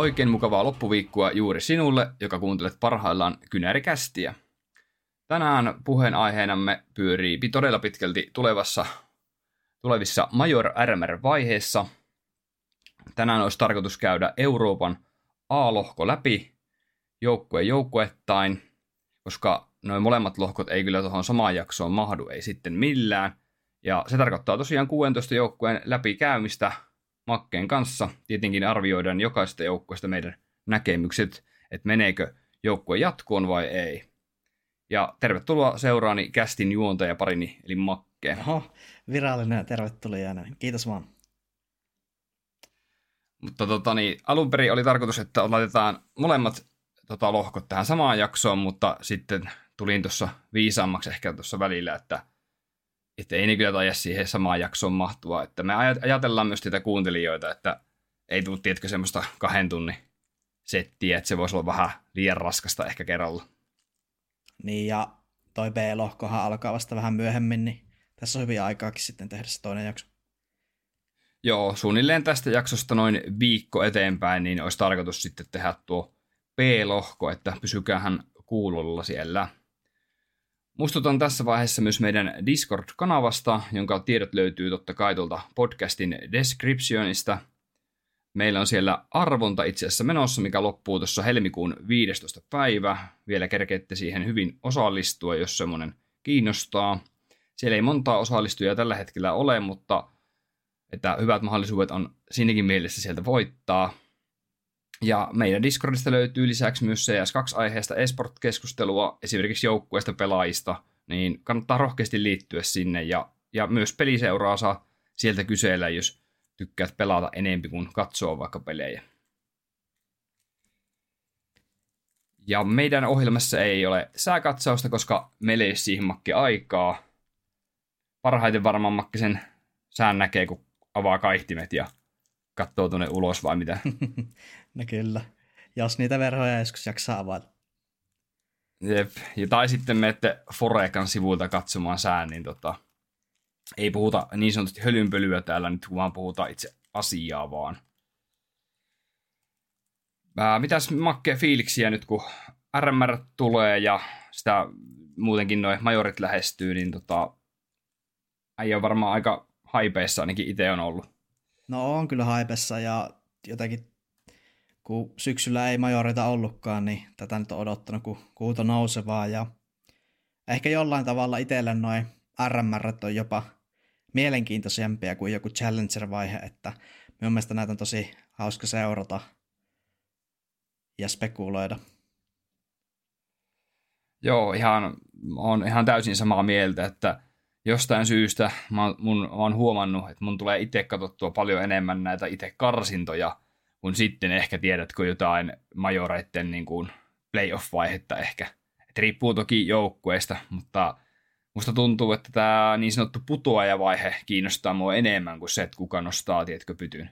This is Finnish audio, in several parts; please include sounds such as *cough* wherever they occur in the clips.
Oikein mukavaa loppuviikkoa juuri sinulle, joka kuuntelet parhaillaan Kynärikästiä. Tänään puheenaiheenamme pyörii todella pitkälti tulevassa, tulevissa Major RMR-vaiheessa. Tänään olisi tarkoitus käydä Euroopan A-lohko läpi joukkueen joukkuettain, koska noin molemmat lohkot ei kyllä tuohon samaan jaksoon mahdu, ei sitten millään. Ja se tarkoittaa tosiaan 16 joukkueen läpikäymistä Makkeen kanssa. Tietenkin arvioidaan jokaisesta joukkueesta meidän näkemykset, että meneekö joukkue jatkoon vai ei. Ja tervetuloa seuraani kästin juontajaparini, eli Makkeen. Oho, virallinen tervetuloa Kiitos vaan. Mutta tota, niin, alun perin oli tarkoitus, että laitetaan molemmat tota, lohkot tähän samaan jaksoon, mutta sitten tulin tuossa viisaammaksi ehkä tuossa välillä, että, että ei ne kyllä taida siihen samaan jaksoon mahtua. Että me ajatellaan myös niitä kuuntelijoita, että ei tule, tietkö, semmoista kahden tunnin settiä, että se voisi olla vähän liian raskasta ehkä kerralla. Niin, ja toi B-lohkohan alkaa vasta vähän myöhemmin, niin tässä on hyvin aikaakin sitten tehdä se toinen jakso. Joo, suunnilleen tästä jaksosta noin viikko eteenpäin, niin olisi tarkoitus sitten tehdä tuo B-lohko, että pysykähän kuulolla siellä. Muistutan tässä vaiheessa myös meidän Discord-kanavasta, jonka tiedot löytyy totta kai tuolta podcastin descriptionista. Meillä on siellä arvonta itse asiassa menossa, mikä loppuu tuossa helmikuun 15. päivä. Vielä kerkeette siihen hyvin osallistua, jos semmoinen kiinnostaa. Siellä ei montaa osallistujaa tällä hetkellä ole, mutta että hyvät mahdollisuudet on siinäkin mielessä sieltä voittaa. Ja meidän Discordista löytyy lisäksi myös CS2-aiheesta esport-keskustelua, esimerkiksi joukkueesta pelaajista, niin kannattaa rohkeasti liittyä sinne. Ja, ja myös peliseuraa saa sieltä kysellä, jos tykkäät pelata enempi kuin katsoa vaikka pelejä. Ja meidän ohjelmassa ei ole sääkatsausta, koska meillä ei ole siihen makke aikaa. Parhaiten varmaan makke sen sään näkee, kun avaa kaihtimet ja katsoo tuonne ulos vai mitä? *laughs* no kyllä. Jos niitä verhoja joskus jaksaa avata. Jep. Ja tai sitten menette Forekan sivuilta katsomaan sään, niin tota, ei puhuta niin sanotusti hölynpölyä täällä nyt, vaan puhutaan itse asiaa vaan. Ää, mitäs makkeen fiiliksiä nyt, kun RMR tulee ja sitä muutenkin noin majorit lähestyy, niin tota, ei ole varmaan aika haipeissa ainakin itse on ollut. No on kyllä haipessa ja jotenkin kun syksyllä ei majorita ollutkaan, niin tätä nyt on odottanut, kun kuuto nousevaa ja ehkä jollain tavalla itselle noin RMR on jopa mielenkiintoisempia kuin joku Challenger-vaihe, että minun mielestä näitä on tosi hauska seurata ja spekuloida. Joo, ihan, on ihan täysin samaa mieltä, että jostain syystä mä, mun, mä oon huomannut, että mun tulee itse katsottua paljon enemmän näitä itse karsintoja, kun sitten ehkä tiedätkö jotain majoreiden niin kuin playoff-vaihetta ehkä. Et riippuu toki joukkueesta, mutta musta tuntuu, että tämä niin sanottu putoajavaihe kiinnostaa mua enemmän kuin se, että kuka nostaa, tiedätkö, pytyn.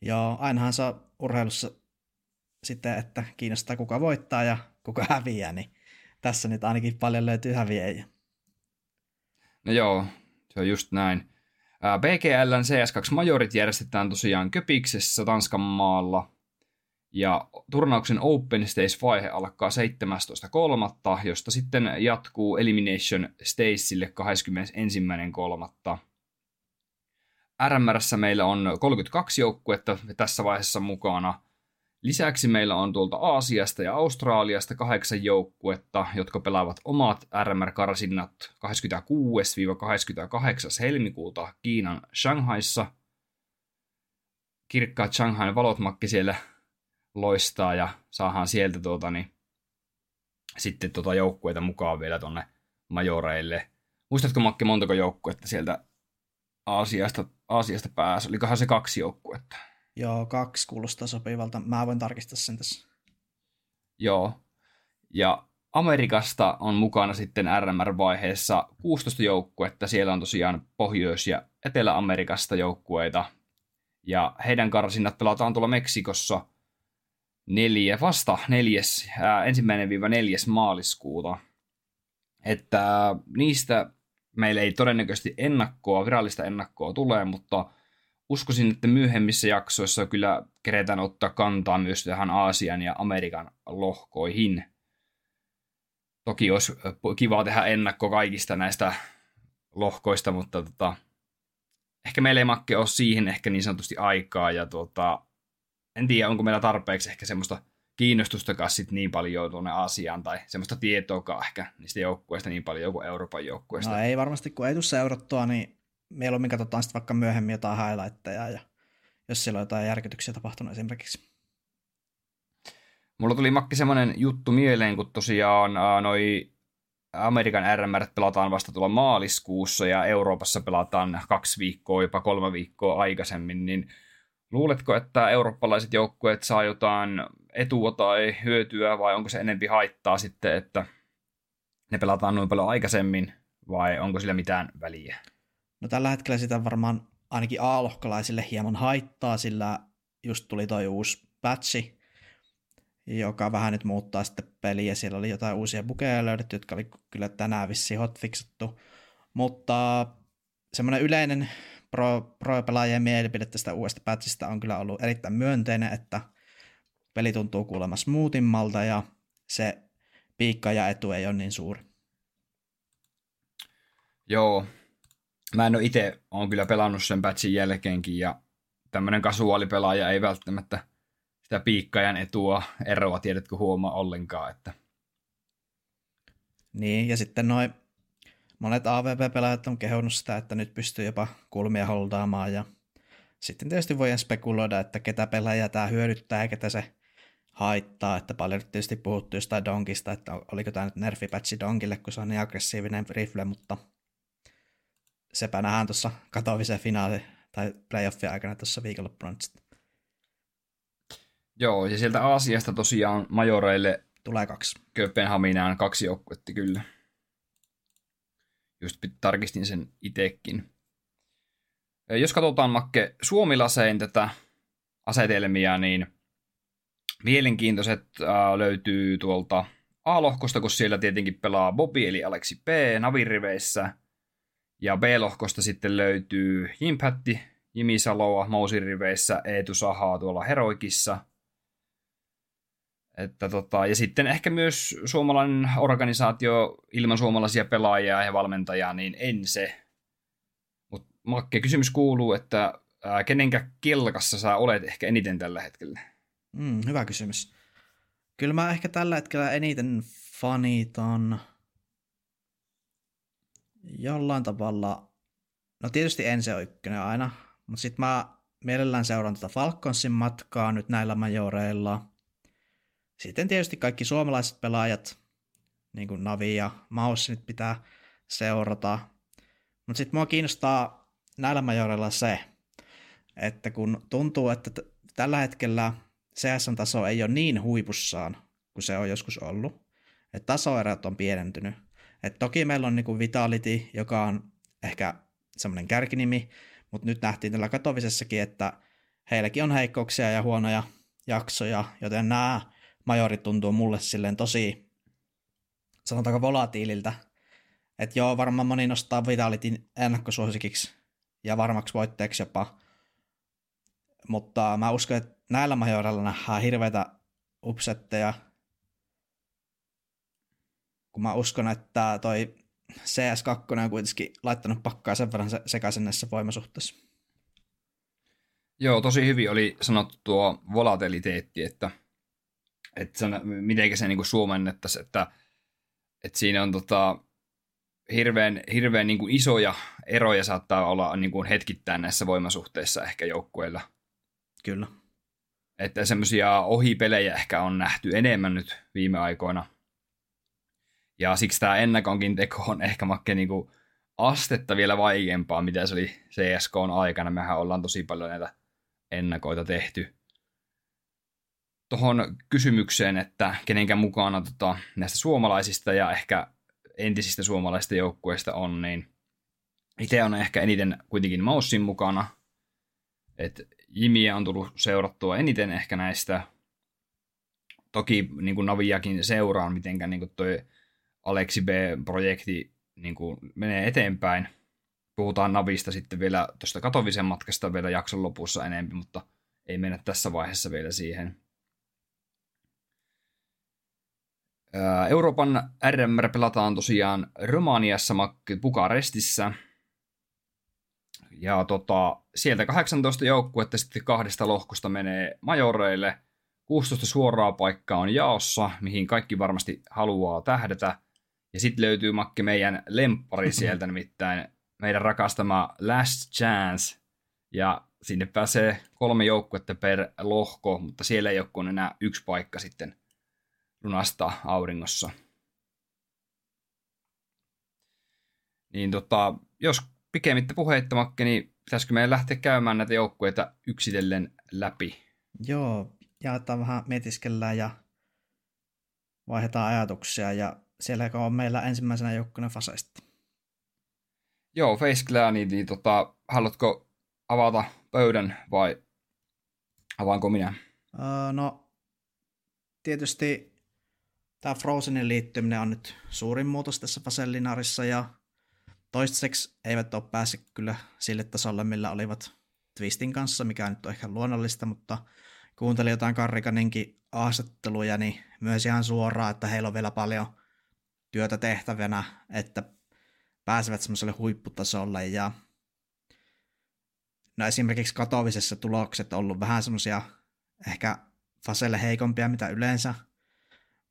Joo, ainahan saa urheilussa sitten, että kiinnostaa kuka voittaa ja kuka häviää, niin tässä nyt ainakin paljon löytyy häviäjiä. No joo, se on just näin. BGLn CS2 Majorit järjestetään tosiaan Köpiksessä Tanskan maalla. Ja turnauksen Open Stage-vaihe alkaa 17.3., josta sitten jatkuu Elimination Stagesille 21.3. RMRssä meillä on 32 joukkuetta tässä vaiheessa mukana – Lisäksi meillä on tuolta Aasiasta ja Australiasta kahdeksan joukkuetta, jotka pelaavat omat RMR-karsinnat 26-28. helmikuuta Kiinan Shanghaissa. Kirkkaat Shanghain valotmakki siellä loistaa ja saahan sieltä tuota, niin, sitten tuota joukkueita mukaan vielä tonne majoreille. Muistatko Makke montako joukkuetta sieltä Aasiasta, Aasiasta pääsi? Olikohan se kaksi joukkuetta? Joo, kaksi kuulostaa sopivalta. Mä voin tarkistaa sen tässä. Joo. Ja Amerikasta on mukana sitten RMR-vaiheessa 16 joukkuetta. Siellä on tosiaan Pohjois- ja Etelä-Amerikasta joukkueita. Ja heidän karsinnat pelataan tuolla Meksikossa neljä, vasta neljäs, ää, ensimmäinen viiva neljäs maaliskuuta. Että niistä meillä ei todennäköisesti ennakkoa, virallista ennakkoa tule, mutta uskoisin, että myöhemmissä jaksoissa kyllä keretään ottaa kantaa myös tähän Aasian ja Amerikan lohkoihin. Toki olisi kiva tehdä ennakko kaikista näistä lohkoista, mutta tota, ehkä meillä ei makke ole siihen ehkä niin sanotusti aikaa ja tota, en tiedä, onko meillä tarpeeksi ehkä semmoista kiinnostustakaan sit niin paljon tuonne Aasiaan tai semmoista tietoakaan ehkä niistä joukkueista niin paljon kuin Euroopan joukkueista. No ei varmasti, kun ei tule seurattua, niin mieluummin katsotaan sitten vaikka myöhemmin jotain highlightteja ja jos siellä on jotain järkytyksiä tapahtunut esimerkiksi. Mulla tuli Makki semmoinen juttu mieleen, kun tosiaan noi Amerikan RMR pelataan vasta tuolla maaliskuussa ja Euroopassa pelataan kaksi viikkoa, jopa kolme viikkoa aikaisemmin, niin luuletko, että eurooppalaiset joukkueet saa jotain etua tai hyötyä vai onko se enempi haittaa sitten, että ne pelataan noin paljon aikaisemmin vai onko sillä mitään väliä? No tällä hetkellä sitä varmaan ainakin A-lohkolaisille hieman haittaa, sillä just tuli toi uusi patchi, joka vähän nyt muuttaa sitten peliä. Siellä oli jotain uusia bukeja löydetty, jotka oli kyllä tänään vissiin hotfixattu. Mutta semmoinen yleinen pro, pro-pelaajien mielipide tästä uudesta patchista on kyllä ollut erittäin myönteinen, että peli tuntuu kuulemma smoothimmalta ja se piikka ja etu ei ole niin suuri. Joo, mä en ole itse, on kyllä pelannut sen patchin jälkeenkin ja tämmöinen kasuaalipelaaja ei välttämättä sitä piikkajan etua eroa, tiedätkö huomaa ollenkaan, että niin, ja sitten noin monet AVP-pelaajat on kehunut sitä, että nyt pystyy jopa kulmia holdaamaan ja sitten tietysti voidaan spekuloida, että ketä pelaajia tämä hyödyttää ja ketä se haittaa, että paljon tietysti puhuttu jostain Donkista, että oliko tämä nyt nerfipatchi Donkille, kun se on niin aggressiivinen rifle, mutta sepä nähdään tuossa katoavisen finaali tai playoffin aikana tuossa viikonloppuna. Joo, ja sieltä Aasiasta tosiaan majoreille tulee kaksi. Kööpenhaminaan kaksi joukkuetta kyllä. Just tarkistin sen itekin. Jos katsotaan Makke Suomilasein tätä asetelmia, niin mielenkiintoiset äh, löytyy tuolta A-lohkosta, kun siellä tietenkin pelaa Bobby eli Aleksi P. naviriveissä. Ja B-lohkosta sitten löytyy Jimpatti, Jimi Saloa Mousiriveissä, Eetu Sahaa tuolla Heroikissa – että tota, ja sitten ehkä myös suomalainen organisaatio ilman suomalaisia pelaajia ja valmentajaa, niin en se. Mutta Makke, kysymys kuuluu, että ää, kenenkä kelkassa sä olet ehkä eniten tällä hetkellä? Mm, hyvä kysymys. Kyllä mä ehkä tällä hetkellä eniten fanitan jollain tavalla, no tietysti ensi on ykkönen aina, mutta sitten mä mielellään seuraan tätä Falconsin matkaa nyt näillä majoreilla – sitten tietysti kaikki suomalaiset pelaajat, niin kuin Navi ja Maus nyt pitää seurata. Mutta sitten mua kiinnostaa näillä majoreilla se, että kun tuntuu, että t- tällä hetkellä CS-taso ei ole niin huipussaan kuin se on joskus ollut, että tasoerot on pienentynyt. Et toki meillä on niinku Vitality, joka on ehkä semmoinen kärkinimi, mutta nyt nähtiin tällä katovisessakin, että heilläkin on heikkouksia ja huonoja jaksoja, joten nämä majorit tuntuu mulle silleen tosi, sanotaanko volatiililtä. Että joo, varmaan moni nostaa Vitalitin ennakkosuosikiksi ja varmaksi voitteeksi jopa. Mutta mä uskon, että näillä majoreilla nähdään hirveitä upsetteja. Kun mä uskon, että toi CS2 on kuitenkin laittanut pakkaa sen verran sekaisin näissä voimasuhteissa. Joo, tosi hyvin oli sanottu tuo volatiliteetti, että – että se, miten se niin suomennettaisiin, että, että siinä on tota, hirveän, hirveän niin kuin isoja eroja saattaa olla niin kuin hetkittäin näissä voimasuhteissa ehkä joukkueilla. Kyllä. Että semmoisia ohipelejä ehkä on nähty enemmän nyt viime aikoina. Ja siksi tämä ennakonkin teko on ehkä makke niin kuin astetta vielä vaikeampaa, mitä se oli CSK aikana. Mehän ollaan tosi paljon näitä ennakoita tehty tuohon kysymykseen, että kenenkään mukana tota, näistä suomalaisista ja ehkä entisistä suomalaisista joukkueista on, niin itse on ehkä eniten kuitenkin Maussin mukana. Et Jimiä on tullut seurattua eniten ehkä näistä. Toki niin kuin Naviakin seuraan, mitenkä niin kuin toi Aleksi B-projekti niin kuin menee eteenpäin. Puhutaan Navista sitten vielä tuosta Katovisen matkasta vielä jakson lopussa enemmän, mutta ei mennä tässä vaiheessa vielä siihen. Euroopan RMR pelataan tosiaan Romaniassa, Bukarestissa. Ja tota, sieltä 18 joukkuetta sitten kahdesta lohkosta menee majoreille. 16 suoraa paikkaa on jaossa, mihin kaikki varmasti haluaa tähdätä. Ja sitten löytyy Makke meidän lemppari *laughs* sieltä, nimittäin meidän rakastama Last Chance. Ja sinne pääsee kolme joukkuetta per lohko, mutta siellä ei ole enää yksi paikka sitten lunastaa auringossa. Niin tota, jos pikemmittä puheittamakke, niin pitäisikö meidän lähteä käymään näitä joukkueita yksitellen läpi? Joo, jaetaan vähän, mietiskellään ja vaihdetaan ajatuksia ja siellä on meillä ensimmäisenä joukkueena Fasesta. Joo, Face Clan, niin, niin tota, haluatko avata pöydän vai avaanko minä? Uh, no, tietysti tämä Frozenin liittyminen on nyt suurin muutos tässä Fasellinarissa ja toistaiseksi eivät ole päässeet kyllä sille tasolle, millä olivat Twistin kanssa, mikä nyt on ehkä luonnollista, mutta kuuntelin jotain Karrikaninkin haastatteluja, niin myös ihan suoraan, että heillä on vielä paljon työtä tehtävänä, että pääsevät semmoiselle huipputasolle. Ja no esimerkiksi katovisessa tulokset on ollut vähän semmoisia ehkä Faselle heikompia mitä yleensä,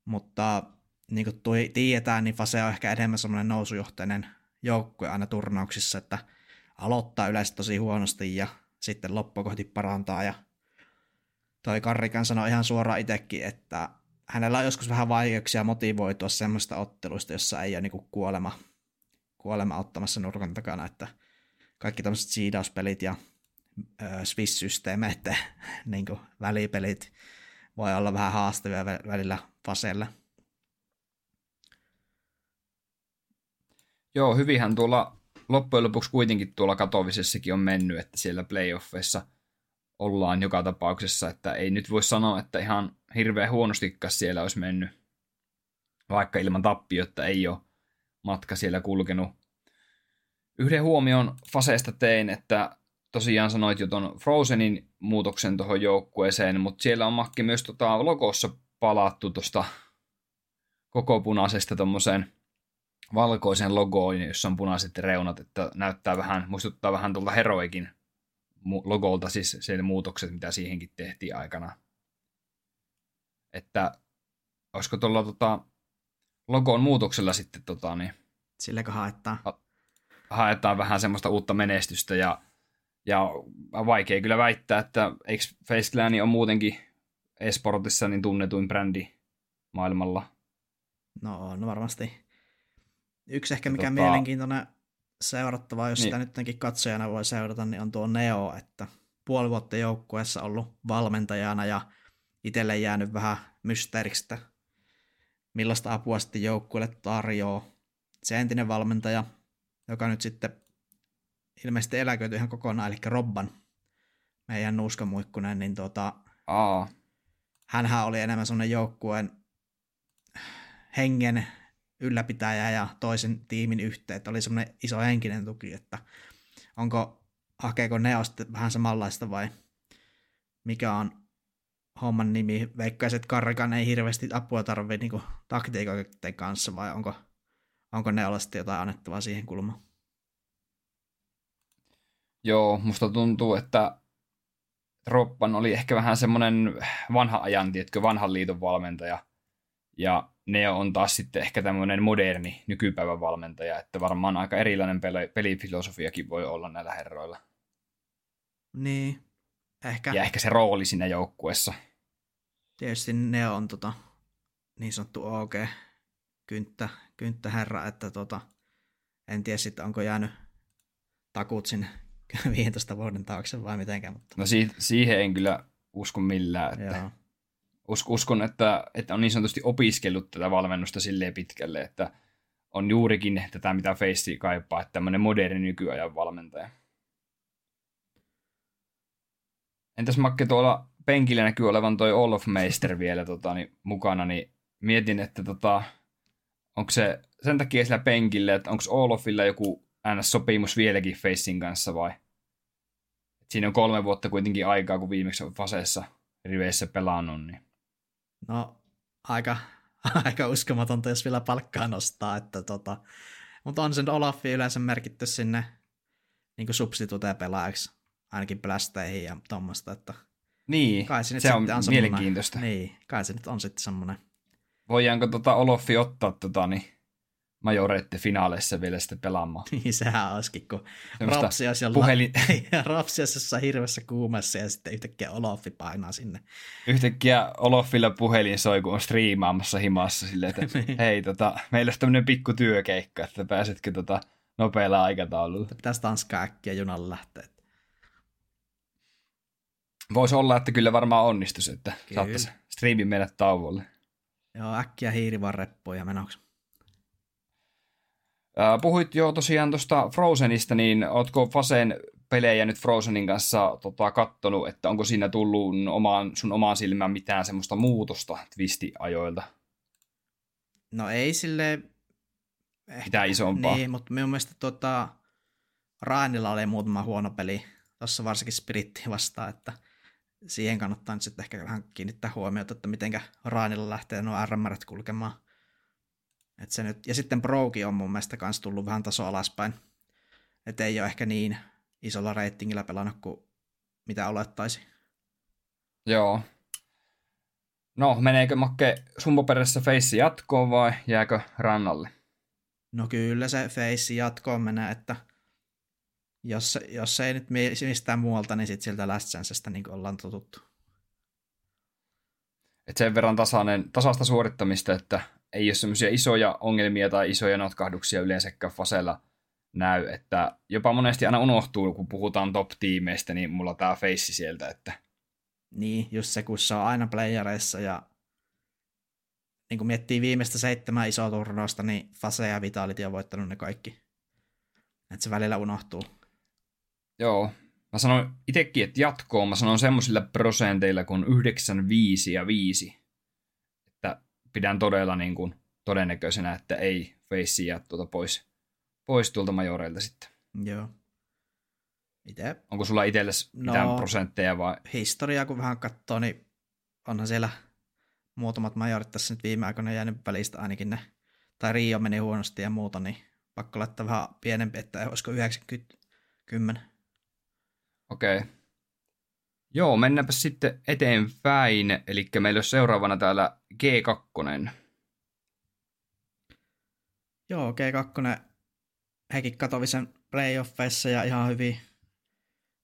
mutta niin kuin tiedetään, niin Fase on ehkä enemmän semmoinen nousujohtainen joukkue aina turnauksissa, että aloittaa yleensä tosi huonosti ja sitten loppukohti parantaa. Ja toi Karrikan sanoi ihan suoraan itsekin, että hänellä on joskus vähän vaikeuksia motivoitua semmoista otteluista, jossa ei ole niin kuolema, kuolema ottamassa nurkan takana, että kaikki tämmöiset siidauspelit ja Swiss-systeemit, *laughs* niin välipelit voi olla vähän haastavia välillä faseilla. Joo, hyvinhän tuolla loppujen lopuksi kuitenkin tuolla Katovisessakin on mennyt, että siellä playoffeissa ollaan joka tapauksessa, että ei nyt voi sanoa, että ihan hirveän huonostikas siellä olisi mennyt, vaikka ilman tappiotta ei ole matka siellä kulkenut. Yhden huomion faseesta tein, että tosiaan sanoit jo ton Frozenin muutoksen tuohon joukkueeseen, mutta siellä on makki myös tota logossa palattu tuosta koko punaisesta tuommoiseen valkoisen logoon, jossa on punaiset reunat, että näyttää vähän, muistuttaa vähän tuolta Heroikin logolta, siis sen muutokset, mitä siihenkin tehtiin aikana. Että olisiko tuolla tota, logon muutoksella sitten tota, niin, Silläkö haetaan? Haetaan vähän semmoista uutta menestystä ja, ja vaikea kyllä väittää, että eikö Face on muutenkin esportissa niin tunnetuin brändi maailmalla. No, no varmasti. Yksi ehkä mikä tota... mielenkiintoinen seurattava, jos niin. sitä nytkin katsojana voi seurata, niin on tuo Neo, että puoli vuotta joukkueessa ollut valmentajana ja itselle jäänyt vähän mysteeriksi, että millaista apua sitten joukkueelle tarjoaa. Se entinen valmentaja, joka nyt sitten ilmeisesti eläköityi ihan kokonaan, eli Robban, meidän nuuskamuikkunen, niin tuota, Aa. hänhän oli enemmän semmoinen joukkueen hengen ylläpitäjä ja toisen tiimin yhteen, että oli semmoinen iso henkinen tuki, että onko, hakeeko ne sitten vähän samanlaista vai mikä on homman nimi. Veikkaisin, että Karrikan ei hirveästi apua tarvitse niin taktiikoiden kanssa vai onko, onko ne olla sitten jotain annettavaa siihen kulmaan? Joo, musta tuntuu, että Roppan oli ehkä vähän semmoinen vanha ajan, tiedätkö, vanhan liiton valmentaja. Ja ne on taas sitten ehkä tämmöinen moderni nykypäivän valmentaja, että varmaan aika erilainen peli, pelifilosofiakin voi olla näillä herroilla. Niin, ehkä. Ja ehkä se rooli siinä joukkuessa. Tietysti ne on tota, niin sanottu OG kynttä, kynttä herra, että tota, en tiedä sitten onko jäänyt takut sinne *laughs* 15 vuoden taakse vai mitenkään. Mutta... No si- siihen en kyllä usko millään. Että... Joo. uskon, että, että on niin sanotusti opiskellut tätä valmennusta silleen pitkälle, että on juurikin tätä, mitä Face kaipaa, että tämmöinen moderni nykyajan valmentaja. Entäs Makke, tuolla penkillä näkyy olevan toi Olaf Meister vielä tota, niin, mukana, niin mietin, että tota, onko se sen takia sillä penkillä, että onko Olafilla joku NS-sopimus vieläkin Facein kanssa vai? Et siinä on kolme vuotta kuitenkin aikaa, kun viimeksi on faseessa riveissä pelannut. Niin. No, aika, *laughs* aika uskomatonta, jos vielä palkkaa nostaa. Että tota, mutta on sen Olafi yleensä merkitty sinne niin substitute-pelaajaksi, ainakin plästeihin ja tuommoista, että niin, kai se, se on, on mielenkiintoista. Niin, kai se nyt on sitten semmoinen. Voidaanko tota Olofi ottaa tota, niin, majorette finaaleissa vielä sitten pelaamaan. *laughs* Niin, sehän olisikin, kun Rapsi olisi puhelin... *laughs* Rapsi olisi hirveässä kuumassa ja sitten yhtäkkiä Olofi painaa sinne. Yhtäkkiä Olofilla puhelin soi, kun on striimaamassa himassa silleen, että niin. *laughs* hei, tota, meillä olisi tämmöinen pikku työkeikka, että pääsetkö tota, nopealla aikataululla. Pitäisi tanskaa äkkiä junalla lähteä. Voisi olla, että kyllä varmaan onnistus, että saattaisi striimin mennä tauolle. Joo, äkkiä hiirivan reppuun ja menoksi. Puhuit jo tosiaan tuosta Frozenista, niin ootko Fasen pelejä nyt Frozenin kanssa tota, kattonut, että onko siinä tullut omaan, sun omaan silmään mitään semmoista muutosta twistiajoilta? No ei sille ehkä, mitään isompaa. Niin, mutta minun mielestä tota, Rainilla oli muutama huono peli, tuossa varsinkin Spirittiin vastaan, että siihen kannattaa nyt sitten ehkä vähän kiinnittää huomiota, että mitenkä Rainilla lähtee nuo RMR kulkemaan. Et se nyt, ja sitten Broki on mun mielestä kans tullut vähän taso alaspäin. Että ei ole ehkä niin isolla reitingillä pelannut kuin mitä olettaisi. Joo. No, meneekö Makke sumpoperäisessä face jatkoon vai jääkö rannalle? No kyllä se face jatkoon menee, että jos, jos ei nyt mistään muualta, niin sitten sieltä Last Chancestä niin ollaan totuttu. Et sen verran tasainen, tasasta suorittamista, että ei ole semmoisia isoja ongelmia tai isoja notkahduksia yleensäkään Fasella näy, että jopa monesti aina unohtuu, kun puhutaan top-tiimeistä, niin mulla tää face sieltä, että... Niin, just se, kun se on aina playereissa ja niin kun miettii viimeistä seitsemän isoa turnausta, niin Fase ja Vitality on voittanut ne kaikki. Että se välillä unohtuu. Joo. Mä sanon itsekin, että jatkoon mä sanon semmoisilla prosenteilla kuin 9, 5 ja 5 pidän todella niin kuin todennäköisenä, että ei Face jää tuota pois, pois tuolta majoreilta sitten. Joo. Ite? Onko sulla itsellesi mitään no, prosentteja vai? Historiaa kun vähän katsoo, niin onhan siellä muutamat majorit tässä nyt viime aikoina jäänyt välistä ainakin ne, tai Rio meni huonosti ja muuta, niin pakko laittaa vähän pienempi, että olisiko 90 10. Okei. Okay. Joo, mennäänpä sitten eteenpäin. Eli meillä on seuraavana täällä G2. Joo, G2 hekin Katovisen playoffeissa ja ihan hyvin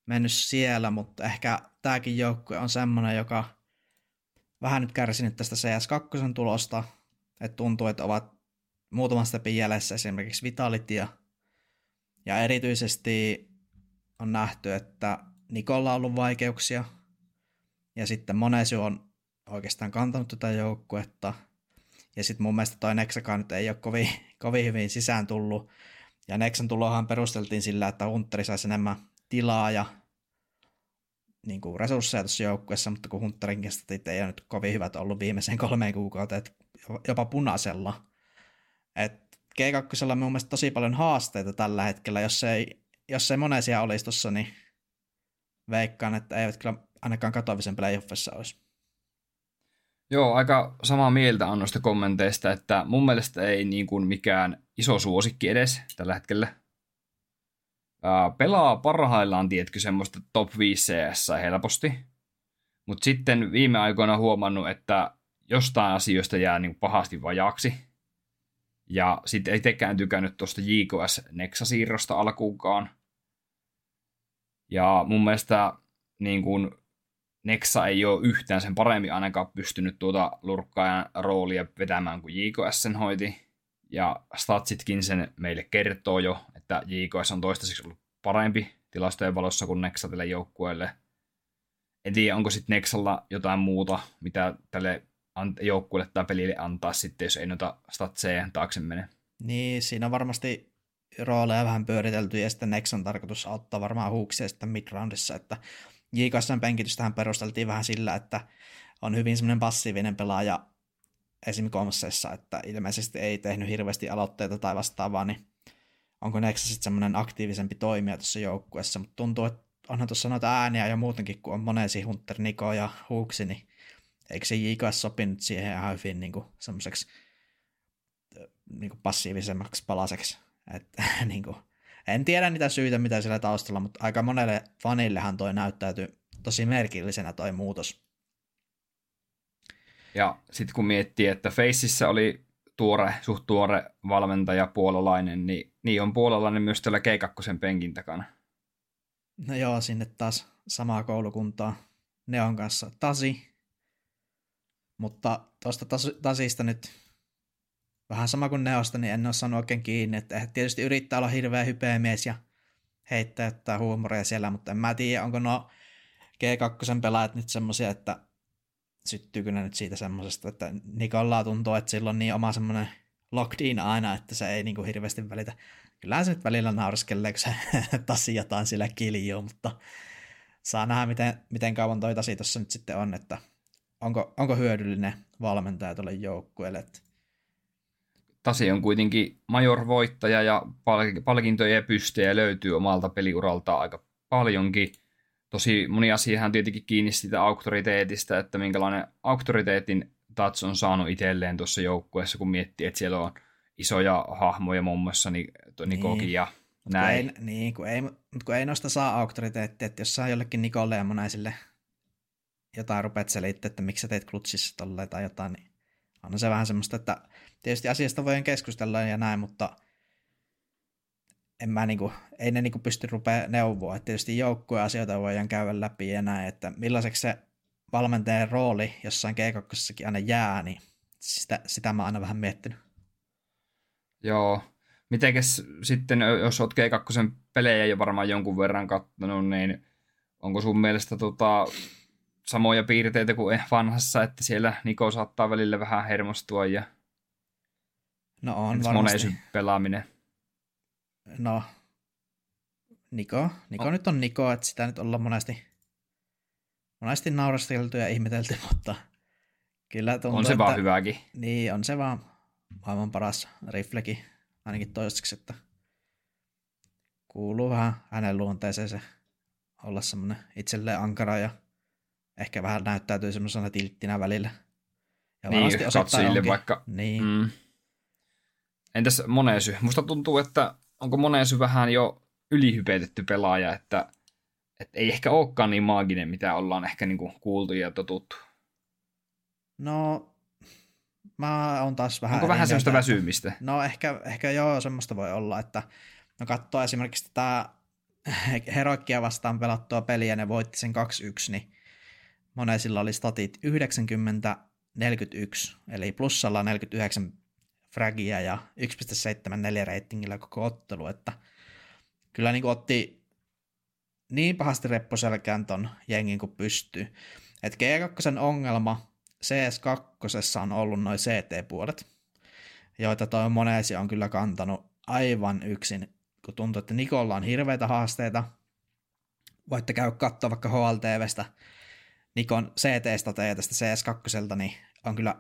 mennyt siellä, mutta ehkä tämäkin joukkue on semmoinen, joka vähän nyt kärsinyt tästä CS2 tulosta, että tuntuu, että ovat muutaman stepin jäljessä esimerkiksi Vitality ja, ja erityisesti on nähty, että Nikolla on ollut vaikeuksia. Ja sitten Monesio on oikeastaan kantanut tätä joukkuetta. Ja sitten mun mielestä toi Nexakaan nyt ei ole kovin, *laughs* kovin hyvin sisään tullut. Ja Nexan tulohan perusteltiin sillä, että Hunteri saisi enemmän tilaa ja niin kuin resursseja tuossa joukkueessa, mutta kun Hunterin kestatit ei ole nyt kovin hyvät ollut viimeiseen *laughs* kolmeen kuukauteen, jopa punaisella. Et G2 on mun mielestä tosi paljon haasteita tällä hetkellä, jos ei, jos ei monesia olisi tuossa, niin veikkaan, että eivät kyllä ainakaan katoavisen playoffissa olisi. Joo, aika samaa mieltä on noista kommenteista, että mun mielestä ei niin kuin mikään iso suosikki edes tällä hetkellä. Ää, pelaa parhaillaan, tietkö, semmoista top 5 CS helposti, mutta sitten viime aikoina huomannut, että jostain asioista jää niin pahasti vajaaksi. Ja sitten ei tekään tykännyt tuosta JKS Nexa-siirrosta alkuunkaan. Ja mun mielestä niin kuin Nexa ei ole yhtään sen paremmin ainakaan pystynyt tuota lurkkaajan roolia vetämään kuin JKS sen hoiti. Ja statsitkin sen meille kertoo jo, että JKS on toistaiseksi ollut parempi tilastojen valossa kuin Nexa tälle joukkueelle. en tiedä, onko sitten Nexalla jotain muuta, mitä tälle joukkueelle tai pelille antaa sitten, jos ei noita statseja taakse mene. Niin, siinä varmasti rooleja vähän pyöritelty, ja sitten Nexon tarkoitus auttaa varmaan huuksia sitten midroundissa, että JKSn penkitystähän perusteltiin vähän sillä, että on hyvin semmoinen passiivinen pelaaja esim. komsseissa, että ilmeisesti ei tehnyt hirveästi aloitteita tai vastaavaa, niin onko Nexa sitten semmoinen aktiivisempi toimija tuossa joukkueessa, mutta tuntuu, että onhan tuossa noita ääniä ja muutenkin, kun on monesi Hunter, Niko ja Huuksi, niin eikö se JKS sopinut siihen ihan hyvin niin semmoiseksi niin passiivisemmaksi palaseksi. Et, *laughs* niin kuin, en tiedä niitä syitä, mitä siellä taustalla, mutta aika monelle fanillehan toi näyttäytyy tosi merkillisenä toi muutos. Ja sitten kun miettii, että Faceissa oli tuore, suht tuore valmentaja puolalainen, niin, niin on puolalainen myös tällä K2 penkin takana. No joo, sinne taas samaa koulukuntaa Neon kanssa Tasi. Mutta tuosta Tasista nyt vähän sama kuin Neosta, niin en ole saanut oikein kiinni. Että tietysti yrittää olla hirveä hypeä mies ja heittää jotain huumoria siellä, mutta en mä tiedä, onko nuo G2 pelaajat nyt semmoisia, että syttyykö ne nyt siitä semmoisesta, että Nikolla tuntuu, että sillä on niin oma semmoinen locked in aina, että se ei niinku hirveästi välitä. Kyllähän se nyt välillä nauriskelee, kun se *laughs* tasi jotain sillä kiljuu, mutta saa nähdä, miten, miten kauan toi tasi tuossa nyt sitten on, että onko, onko hyödyllinen valmentaja tuolle joukkueelle. Tasi on kuitenkin major-voittaja ja palkintoja ja pystejä löytyy omalta peliuralta aika paljonkin. Tosi moni asiahan tietenkin kiinni siitä auktoriteetista, että minkälainen auktoriteetin Tats on saanut itselleen tuossa joukkueessa, kun miettii, että siellä on isoja hahmoja muun muassa niin, Nikokin niin. ja näin. Kun ei, niin, kun ei, mutta kun ei noista saa auktoriteettia, että jos saa jollekin Nikolle ja monaisille jotain rupeat selittämään, että miksi sä teit klutsissa tolleen tai jotain, niin on se vähän semmoista, että tietysti asiasta voidaan keskustella ja näin, mutta en mä niinku, ei ne niinku pysty rupea neuvoa. että tietysti joukkueen asioita voidaan käydä läpi ja näin, että millaiseksi se valmentajan rooli jossain G2 aina jää, niin sitä, sitä mä oon aina vähän miettinyt. Joo. Mitenkäs sitten, jos oot G2 pelejä jo varmaan jonkun verran kattonut, niin onko sun mielestä tota, samoja piirteitä kuin vanhassa, että siellä Niko saattaa välillä vähän hermostua ja no on varmasti. pelaaminen? No, Niko. Niko no. nyt on Niko, että sitä nyt ollaan monesti, monesti naurasteltu ja ihmetelty, *laughs* mutta kyllä tuntuu, On se että, vaan hyväkin. Niin, on se vaan maailman paras rifleki, ainakin toistaiseksi, että kuuluu vähän hänen luonteeseen se olla semmoinen itselleen ankara ja ehkä vähän näyttäytyy semmoisena tilttinä välillä. Ja niin, katsojille vaikka. Niin. Mm. Entäs Monesy? Musta tuntuu, että onko Monesy vähän jo ylihypetetty pelaaja, että, että ei ehkä olekaan niin maaginen, mitä ollaan ehkä niinku kuultu ja totuttu. No, mä oon taas vähän... Onko vähän semmoista väsymistä? No ehkä, ehkä joo, semmoista voi olla, että no katsoo esimerkiksi tätä *laughs* Heroikkia vastaan pelattua peliä, ne voitti sen 2-1, niin monesilla oli statit 90, 41, eli plussalla 49 fragia ja 1.74 reitingillä koko ottelu, että kyllä niin otti niin pahasti reppuselkään ton jengin kuin pystyy. Et G2 ongelma CS2 on ollut noin CT-puolet, joita toi Monesi on kyllä kantanut aivan yksin, kun tuntuu, että Nikolla on hirveitä haasteita. Voitte käydä katsoa vaikka HLTVstä Nikon CT-stateja tästä CS2, niin on kyllä,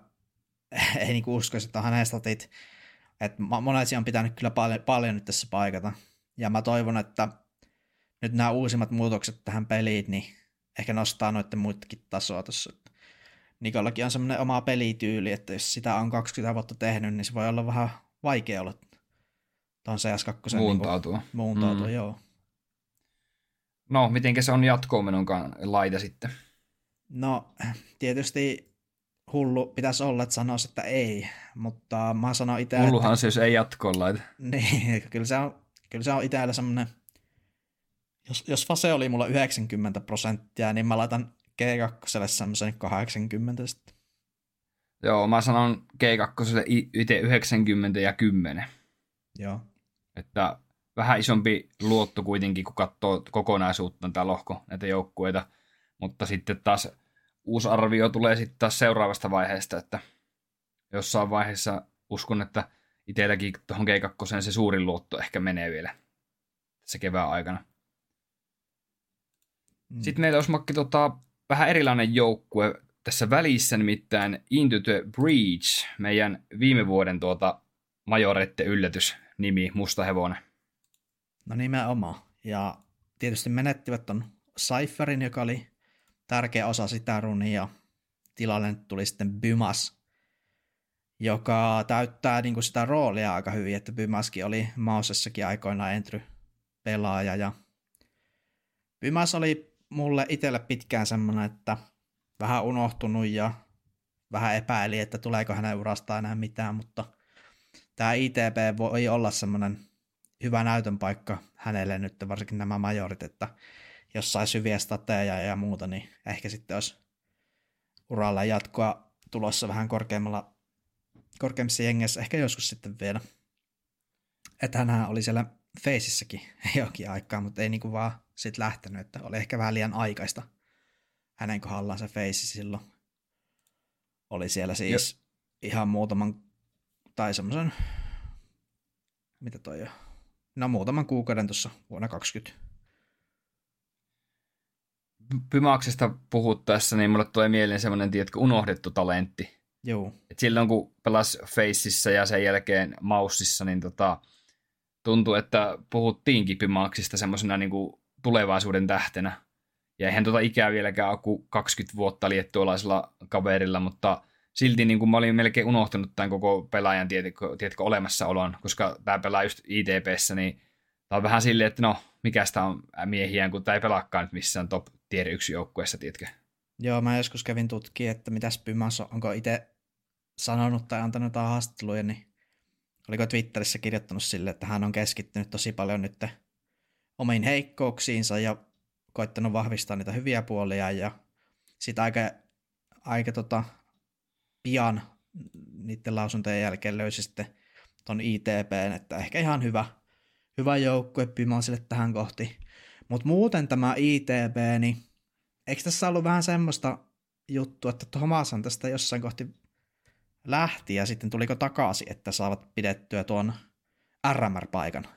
*laughs* ei niinku uskoisi, että on hänen statit, että monesti on pitänyt kyllä paljon, paljon nyt tässä paikata. Ja mä toivon, että nyt nämä uusimmat muutokset tähän peliin, niin ehkä nostaa noiden muitakin tasoa tuossa. Nikollakin on semmoinen oma pelityyli, että jos sitä on 20 vuotta tehnyt, niin se voi olla vähän vaikea olla tuon CS2. Muuntautua. Niin muuntautua, mm. joo. No, miten se on jatkoon laita sitten? No, tietysti hullu pitäisi olla, että sanoisi, että ei, mutta mä sanon itse, Hulluhan että... se, jos ei jatkoon laita. Niin, *laughs* kyllä se on, kyllä se on itsellä semmoinen, jos, jos Fase oli mulla 90 prosenttia, niin mä laitan G2 semmoisen 80 sitten. Joo, mä sanon G2 itse 90 ja 10. Joo. Että vähän isompi luotto kuitenkin, kun katsoo kokonaisuutta tämä lohko, näitä joukkueita. Mutta sitten taas uusi arvio tulee sitten taas seuraavasta vaiheesta, että jossain vaiheessa uskon, että itselläkin tuohon G2 se suurin luotto ehkä menee vielä se kevään aikana. Mm. Sitten meillä olisi Makki tota, vähän erilainen joukkue tässä välissä, nimittäin Into the Breach, meidän viime vuoden tuota majorette yllätysnimi, Musta Hevonen. No nimenomaan. Ja tietysti menettivät ton Cypherin, joka oli tärkeä osa sitä runia. Tilalle tuli sitten Bymas, joka täyttää niin kuin sitä roolia aika hyvin, että Bymaskin oli Mausessakin aikoinaan entry-pelaaja. Ja Bymas oli mulle itselle pitkään semmoinen, että vähän unohtunut ja vähän epäili, että tuleeko hänen urasta enää mitään, mutta tämä ITP voi olla semmoinen hyvä näytön paikka hänelle nyt, varsinkin nämä majorit, että jos saisi hyviä stateja ja muuta, niin ehkä sitten olisi uralla jatkoa tulossa vähän korkeammalla, korkeammissa jengessä, ehkä joskus sitten vielä. Että hän oli siellä Faceissäkin *laughs* jokin aikaa, mutta ei niinku vaan sit lähtenyt, että oli ehkä vähän liian aikaista hänen kohdallaan se Face silloin. Oli siellä siis jo. ihan muutaman, tai semmoisen, mitä toi on, no muutaman kuukauden tuossa vuonna 20 Pymaksesta puhuttaessa, niin mulle tulee mieleen semmoinen, tiedätkö, unohdettu talentti. Joo. Et silloin kun pelasi Faceissa ja sen jälkeen Maussissa, niin tota, tuntui, että puhuttiinkin Pymaksista semmoisena niin tulevaisuuden tähtenä. Ja eihän tuota ikää vieläkään ole kuin 20 vuotta liettualaisella kaverilla, mutta silti niin kuin mä olin melkein unohtanut tämän koko pelaajan tiedätkö, tiedätkö, olemassaolon, koska tämä pelaa just ITPssä, niin tämä on vähän silleen, että no, mikä sitä on miehiä, kun tämä ei pelaakaan nyt missään top tier 1 joukkueessa, tiedätkö? Joo, mä joskus kävin tutkimaan, että mitäs Pymas on, onko itse sanonut tai antanut jotain haastatteluja, niin oliko Twitterissä kirjoittanut sille, että hän on keskittynyt tosi paljon nyt omiin heikkouksiinsa ja koittanut vahvistaa niitä hyviä puolia ja sitten aika, aika tota, pian niiden lausuntojen jälkeen löysi sitten ton ITPn, että ehkä ihan hyvä, hyvä joukkue Pimasille tähän kohti. Mutta muuten tämä ITP, niin eikö tässä ollut vähän semmoista juttua, että Thomashan tästä jossain kohti lähti ja sitten tuliko takaisin, että saavat pidettyä tuon RMR-paikan?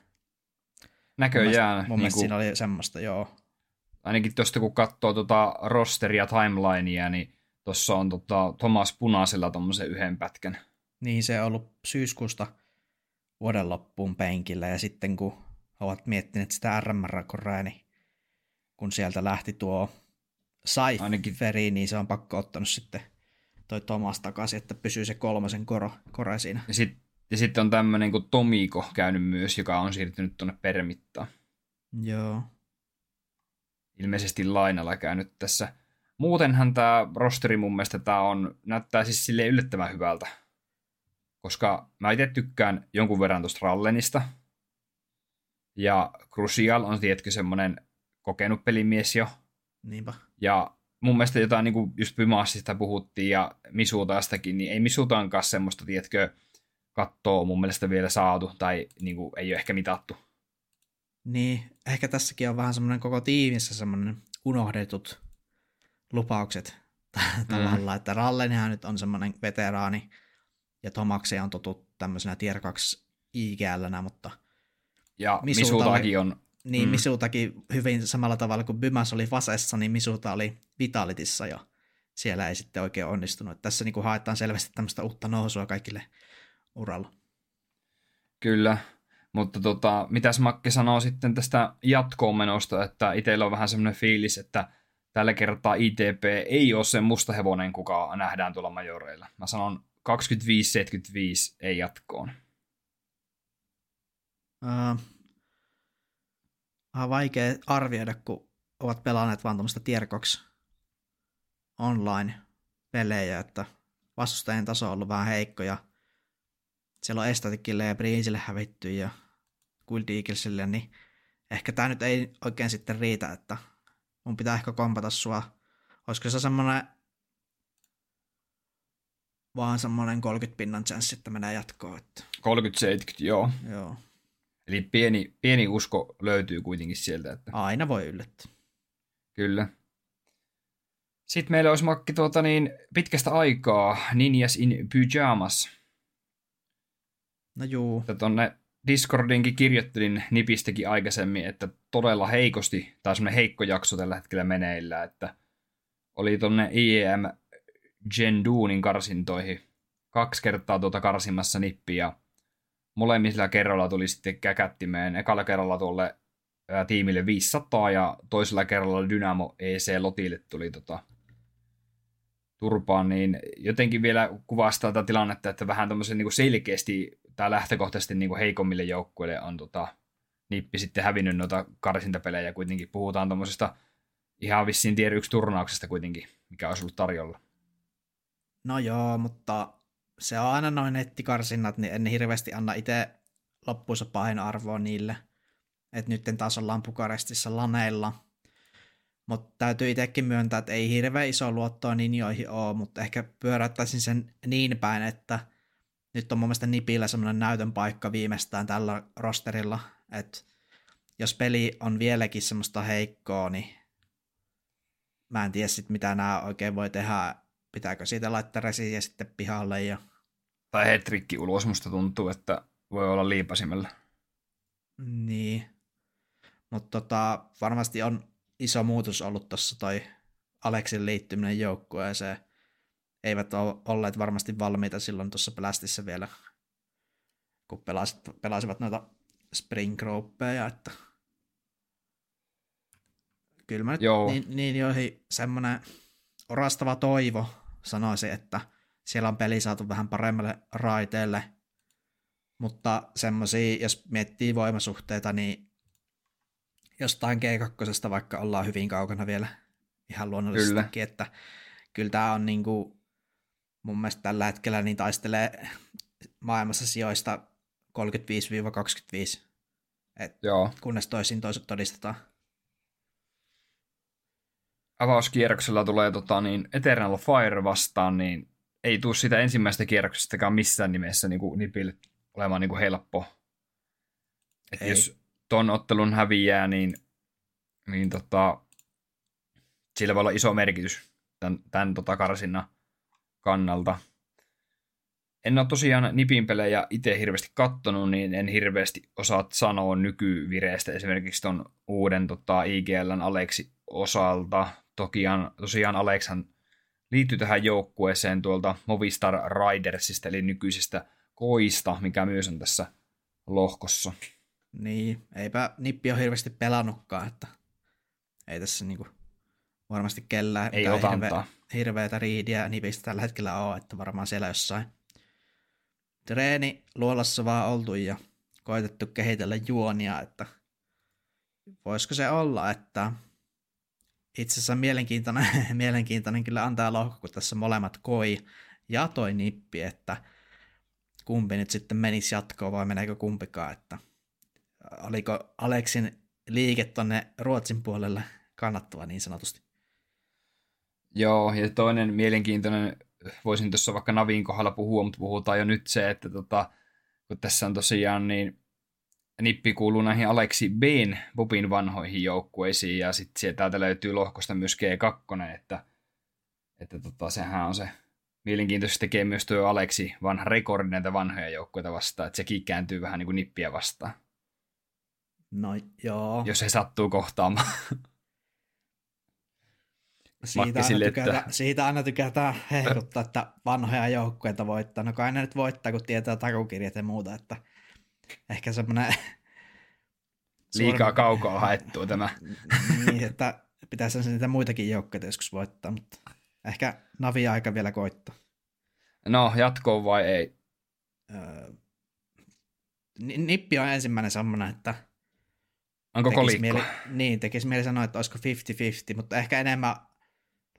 Näköjään. Mun, mun niin kuin... siinä oli semmoista, joo. Ainakin tuosta kun katsoo tuota rosteria, timelinea, niin tuossa on tota Thomas Punaisella tuommoisen yhden pätkän. Niin, se on ollut syyskuusta vuoden loppuun penkillä, ja sitten kun ovat miettineet sitä RMR-koraa, niin kun sieltä lähti tuo Cypheri, niin se on pakko ottanut sitten toi Thomas takaisin, että pysyy se kolmosen koro, kore siinä. Ja, sit, ja sitten on tämmöinen kuin Tomiko käynyt myös, joka on siirtynyt tuonne Permittaan. Joo. Ilmeisesti lainalla käynyt tässä. Muutenhan tämä rosteri mun mielestä tää on, näyttää siis sille yllättävän hyvältä. Koska mä itse tykkään jonkun verran tuosta Rallenista. Ja Crucial on tietkö semmoinen kokenut pelimies jo. Niinpä. Ja mun mielestä jotain niin kuin just Pymassista puhuttiin ja Misutaastakin, niin ei Misutaankaan semmoista, tietkö, kattoa mun mielestä vielä saatu tai niin kuin, ei ole ehkä mitattu. Niin, ehkä tässäkin on vähän semmoinen koko tiimissä semmoinen unohdetut lupaukset *laughs* tavallaan, mm. että Rallenihan nyt on semmoinen veteraani ja Tomaksi on totut tämmöisenä tier 2 IGL, mutta ja Misutakin on niin, mm. Misutakin hyvin samalla tavalla kuin Bymas oli Vasessa, niin Misuta oli Vitalitissa ja siellä ei sitten oikein onnistunut. Tässä niin kuin haetaan selvästi tämmöistä uutta nousua kaikille uralla. Kyllä, mutta tota, mitäs Makke sanoo sitten tästä jatkoon menosta, että itsellä on vähän semmoinen fiilis, että tällä kertaa ITP ei ole se musta hevonen, kuka nähdään tuolla majoreilla. Mä sanon 25-75 ei jatkoon. Uh, vähän vaikea arvioida, kun ovat pelanneet vaan tuommoista tier 2 online-pelejä, että vastustajien taso on ollut vähän heikko ja siellä on Estatikille ja Breezille hävitty ja Guild Eaglesille, niin ehkä tämä nyt ei oikein sitten riitä, että mun pitää ehkä kompata sua. Olisiko se semmoinen vaan semmoinen 30 pinnan chanssi, että menee jatkoon. Että... 30-70, joo. Joo. Eli pieni, pieni usko löytyy kuitenkin sieltä. Että... Aina voi yllättää. Kyllä. Sitten meillä olisi makki tuota niin, pitkästä aikaa Ninjas in Pyjamas. No juu. Että tonne Discordinkin kirjoittelin nipistäkin aikaisemmin, että todella heikosti, tai semmoinen heikko jakso tällä hetkellä meneillä, että oli tonne IEM Gen Doonin karsintoihin kaksi kertaa tuota karsimassa nippi ja molemmilla kerralla tuli sitten käkättimeen. Ekalla kerralla tuolle ää, tiimille 500 ja toisella kerralla Dynamo EC Lotille tuli tota, turpaan, niin jotenkin vielä kuvastaa tätä tilannetta, että vähän tämmöisen niin selkeästi tai lähtökohtaisesti niin kuin heikommille joukkueille on tota, nippi sitten hävinnyt noita karsintapelejä kuitenkin. Puhutaan tuommoisesta ihan vissiin tiedä yksi turnauksesta kuitenkin, mikä olisi ollut tarjolla. No joo, mutta se on aina noin nettikarsinnat, niin en hirveästi anna itse loppuunsa arvoa niille. Että nyt taas ollaan Bukarestissa laneilla. Mutta täytyy itsekin myöntää, että ei hirveän iso luottoa ninjoihin ole, mutta ehkä pyöräyttäisin sen niin päin, että nyt on mun mielestä Nipillä semmoinen näytön paikka viimeistään tällä rosterilla, että jos peli on vieläkin semmoista heikkoa, niin mä en tiedä sit, mitä nämä oikein voi tehdä. Pitääkö siitä laittaa resiä sitten pihalle ja tai hetrikki ulos, musta tuntuu, että voi olla liipasimella. Niin. Mutta tota, varmasti on iso muutos ollut tuossa toi Aleksin liittyminen joukkueeseen. Eivät ole olleet varmasti valmiita silloin tuossa pelästissä vielä, kun pelasivat, pelasivat noita spring groupeja, että kyllä mä nyt niin, niin joihin semmoinen orastava toivo sanoisin, että siellä on peli saatu vähän paremmalle raiteelle, mutta semmoisia, jos miettii voimasuhteita, niin jostain G2 vaikka ollaan hyvin kaukana vielä ihan luonnollisestikin, kyllä. että kyllä tämä on niin kuin, mun mielestä tällä hetkellä niin taistelee maailmassa sijoista 35-25, Et Joo. kunnes toisin toiset todistetaan. Avauskierroksella tulee tota, niin Eternal Fire vastaan, niin ei tule sitä ensimmäistä kierroksestakaan missään nimessä niin kuin Nipille olemaan niin kuin helppo. Et jos ton ottelun häviää, niin, niin tota, sillä voi olla iso merkitys tämän, tämän tota karsinnan kannalta. En ole tosiaan Nipin pelejä itse hirveästi kattonut, niin en hirveästi osaa sanoa nykyvireestä esimerkiksi ton uuden tota, IGLn Aleksi osalta. Tokian, tosiaan Aleksan liittyy tähän joukkueeseen tuolta Movistar Ridersista, eli nykyisestä koista, mikä myös on tässä lohkossa. Niin, eipä Nippi ole hirveästi pelannutkaan, että ei tässä niinku varmasti kellään ei hirveä, hirveätä riidiä Nipistä tällä hetkellä ole, että varmaan siellä jossain treeni luolassa vaan oltu ja koitettu kehitellä juonia, että voisiko se olla, että itse asiassa mielenkiintoinen, *laughs* mielenkiintoinen kyllä antaa lohko, kun tässä molemmat koi ja toi nippi, että kumpi nyt sitten menisi jatkoon vai meneekö kumpikaan, että oliko Aleksin liike tonne Ruotsin puolelle kannattava niin sanotusti. Joo, ja toinen mielenkiintoinen, voisin tuossa vaikka Navin kohdalla puhua, mutta puhutaan jo nyt se, että tota, kun tässä on tosiaan niin nippi kuuluu näihin Aleksi Bn Bobin vanhoihin joukkueisiin ja sitten sieltä löytyy lohkosta myös G2, että, että tota, sehän on se mielenkiintoista tekee myös tuo Aleksi vanha rekordi näitä vanhoja joukkueita vastaan, että sekin kääntyy vähän niin kuin nippiä vastaan. No joo. Jos se sattuu kohtaamaan. Siitä aina, sille, tykätä, että... siitä aina tykätään hehduttaa, että vanhoja joukkueita voittaa. No kai ne nyt voittaa, kun tietää takukirjat ja muuta, että ehkä semmoinen... *laughs* Liikaa kaukaa haettua tämä. *laughs* niin, että pitäisi niitä muitakin joukkoja joskus voittaa, mutta ehkä Navi aika vielä koittaa. No, jatkoon vai ei? Öö, nippi on ensimmäinen semmoinen, että Onko kolikko? Mieli, niin, tekisi mieli sanoa, että olisiko 50-50, mutta ehkä enemmän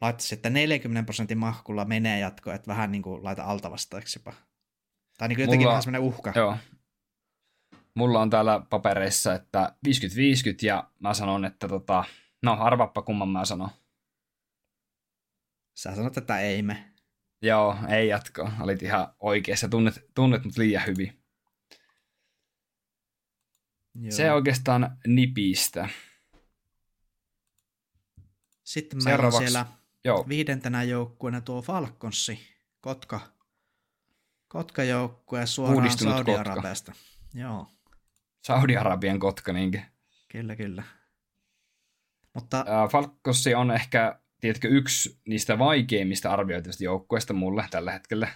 laittaisi, että 40 prosentin mahkulla menee jatko, että vähän niin kuin laita altavastaiksi jopa. Tai niin kuin jotenkin Mulla, vähän semmoinen uhka. Joo, Mulla on täällä papereissa, että 50-50 ja mä sanon, että tota, no arvappa kumman mä sanon. Sä sanot, että ei me. Joo, ei jatko. Olit ihan oikeassa. Tunnet, tunnet mut liian hyvin. Joo. Se oikeastaan nipistä. Sitten meillä on siellä Joo. viidentenä joukkueena tuo Falconsi, Kotka, Kotka-joukkue suoraan Saudi-Arabiasta. Joo. Saudi-Arabian Kotka niinkin. Kyllä, kyllä. Mutta... Falkossi on ehkä, tiedätkö, yksi niistä vaikeimmista arvioitavista joukkueista mulle tällä hetkellä.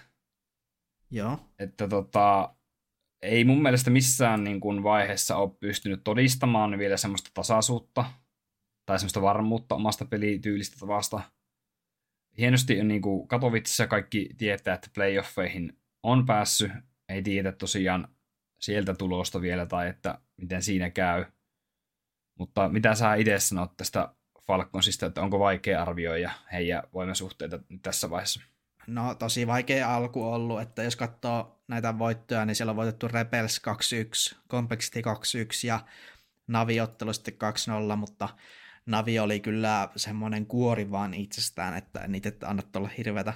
Joo. Että tota, ei mun mielestä missään niin kuin vaiheessa ole pystynyt todistamaan vielä semmoista tasaisuutta tai semmoista varmuutta omasta pelityylistä tavasta. Hienosti niin kuin Katowicissa kaikki tietää, että playoffeihin on päässyt. Ei tiedä tosiaan sieltä tulosta vielä tai että miten siinä käy. Mutta mitä sä itse sanot tästä Falconsista, että onko vaikea arvioida heidän voimasuhteita tässä vaiheessa? No tosi vaikea alku ollut, että jos katsoo näitä voittoja, niin siellä on voitettu Rebels 2-1, Complexity 2-1 ja Navi-ottelu sitten 2-0, mutta Navi oli kyllä semmoinen kuori vaan itsestään, että niitä anna tuolla hirveätä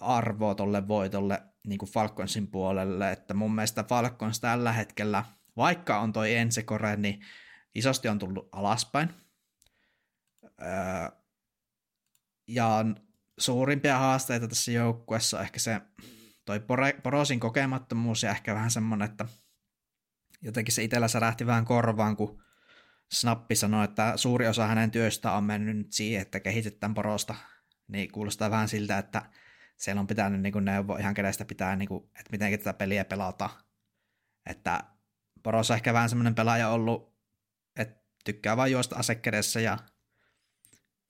arvoa tuolle voitolle niin kuin Falconsin puolelle, että mun mielestä Falcons tällä hetkellä, vaikka on toi ensikore, niin isosti on tullut alaspäin. Öö, ja suurimpia haasteita tässä joukkueessa on ehkä se toi Porosin kokemattomuus ja ehkä vähän semmoinen, että jotenkin se itsellä särähti vähän korvaan, kun Snappi sanoi, että suuri osa hänen työstä on mennyt nyt siihen, että kehitetään Porosta. Niin kuulostaa vähän siltä, että siellä on pitänyt niin neuvoa ihan kenestä pitää, niin kuin, että miten tätä peliä pelata. Että Poros on ehkä vähän semmoinen pelaaja ollut, että tykkää vain juosta asekädessä ja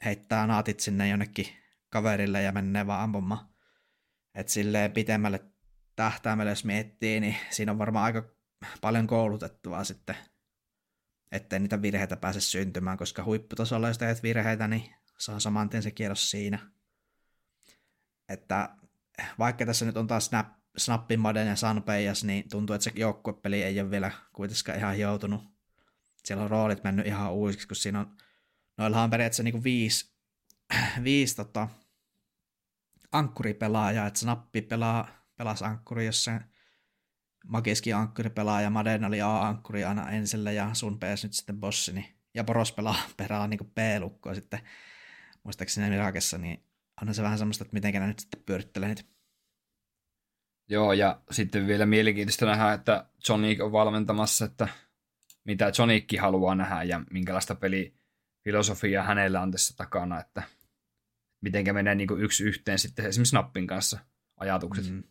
heittää naatit sinne jonnekin kaverille ja menee vaan ampumaan. Että silleen pitemmälle tähtäimelle, jos miettii, niin siinä on varmaan aika paljon koulutettavaa sitten, ettei niitä virheitä pääse syntymään, koska huipputasolla, jos teet virheitä, niin saa saman tien se kierros siinä. Että vaikka tässä nyt on taas Snap, Snappin, Maden ja Sanpeijas, niin tuntuu, että se joukkuepeli ei ole vielä kuitenkaan ihan joutunut. Siellä on roolit mennyt ihan uusiksi, kun siinä on, noillahan on periaatteessa niin kuin viisi, *clears throat* viisi tota, ankkuripelaajaa, että Snappi pelaa, pelasi ankkuri, jos se Makiski ankkuri pelaa ja Maden oli A-ankkuri aina ensillä ja sun PS nyt sitten bossi, niin, ja Poros pelaa, *laughs* pelaa niin kuin P-lukkoa sitten muistaakseni Mirakessa, niin onhan se vähän semmoista, että miten ne nyt sitten pyörittelee niitä. Joo, ja sitten vielä mielenkiintoista nähdä, että Sonic on valmentamassa, että mitä Sonicki haluaa nähdä ja minkälaista pelifilosofiaa hänellä on tässä takana, että miten menee niin kuin yksi yhteen sitten esimerkiksi Snappin kanssa ajatukset. Mm.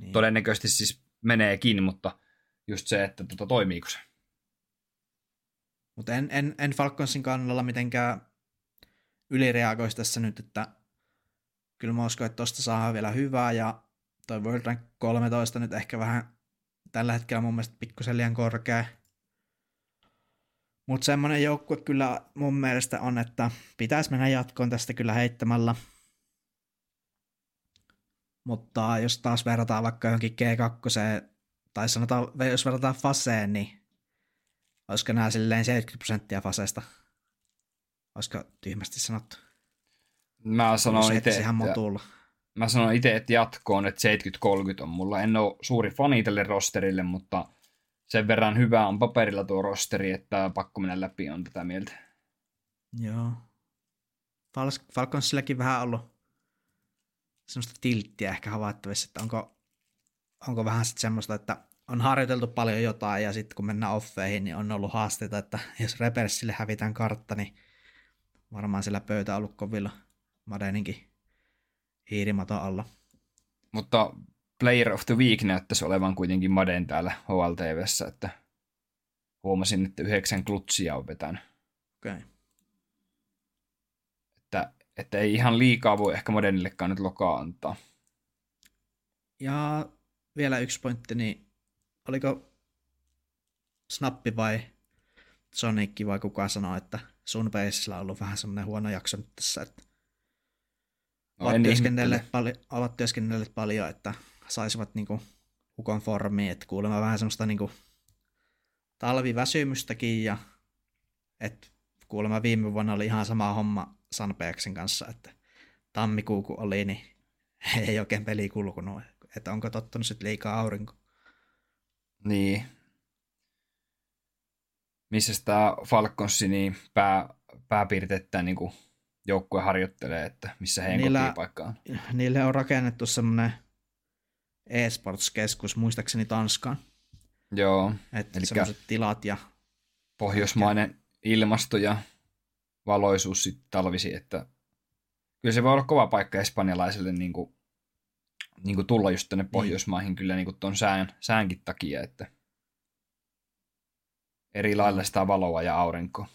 Niin. Todennäköisesti siis meneekin, mutta just se, että tuota, toimiiko se. Mutta en, en, en Falconsin kannalla mitenkään ylireagoisi tässä nyt, että kyllä mä uskon, että tosta saa vielä hyvää ja toi World Rank 13 nyt ehkä vähän tällä hetkellä mun mielestä pikkusen liian korkea. Mutta semmoinen joukkue kyllä mun mielestä on, että pitäisi mennä jatkoon tästä kyllä heittämällä. Mutta jos taas verrataan vaikka johonkin G2, tai sanotaan, jos verrataan Faseen, niin olisiko nämä silleen 70 prosenttia Faseesta? Olisiko tyhmästi sanottu? Mä sanon itse, että, mä sanon itse, että jatkoon, että 70-30 on mulla. En ole suuri fani tälle rosterille, mutta sen verran hyvä on paperilla tuo rosteri, että pakko mennä läpi on tätä mieltä. Joo. Falconsilläkin vähän ollut semmoista tilttiä ehkä havaittavissa, että onko, onko vähän sitten semmoista, että on harjoiteltu paljon jotain ja sitten kun mennään offeihin, niin on ollut haasteita, että jos Repersille hävitään kartta, niin varmaan sillä pöytä on ollut kovilla Madeninkin hiirimaton alla. Mutta Player of the Week näyttäisi olevan kuitenkin Maden täällä HLTVssä, että huomasin, että yhdeksän klutsia on vetänyt. Okei. Okay. Että, että ei ihan liikaa voi ehkä Madenillekaan nyt lokaa antaa. Ja vielä yksi pointti, niin oliko Snappi vai Sonic vai kuka sanoi, että sun on ollut vähän semmoinen huono jakso nyt tässä, että ovat, työskennelleet pali- ovat työskennelleet paljon, että saisivat niinku ukon formiin, että kuulemma vähän semmoista niinku talviväsymystäkin ja että kuulemma viime vuonna oli ihan sama homma Sanpeaksen kanssa, että tammikuu kun oli, niin *laughs* ei oikein peli kulkunut, että onko tottunut sitten liikaa aurinko. Niin. Missä tämä Falconsi niin pää, pääpiirtettään niin joukkue harjoittelee, että missä heidän Niillä- kotipaikka on. Niille on rakennettu semmoinen e-sports-keskus, muistaakseni Tanskaan. Joo, Että Elikkä- semmoiset tilat ja pohjoismainen ilmasto ja valoisuus sitten talvisi, että kyllä se voi olla kova paikka espanjalaiselle niin kuin, niin kuin tulla just tänne Pohjoismaihin kyllä niin kuin ton sään, säänkin takia, että eri lailla sitä valoa ja aurinkoa.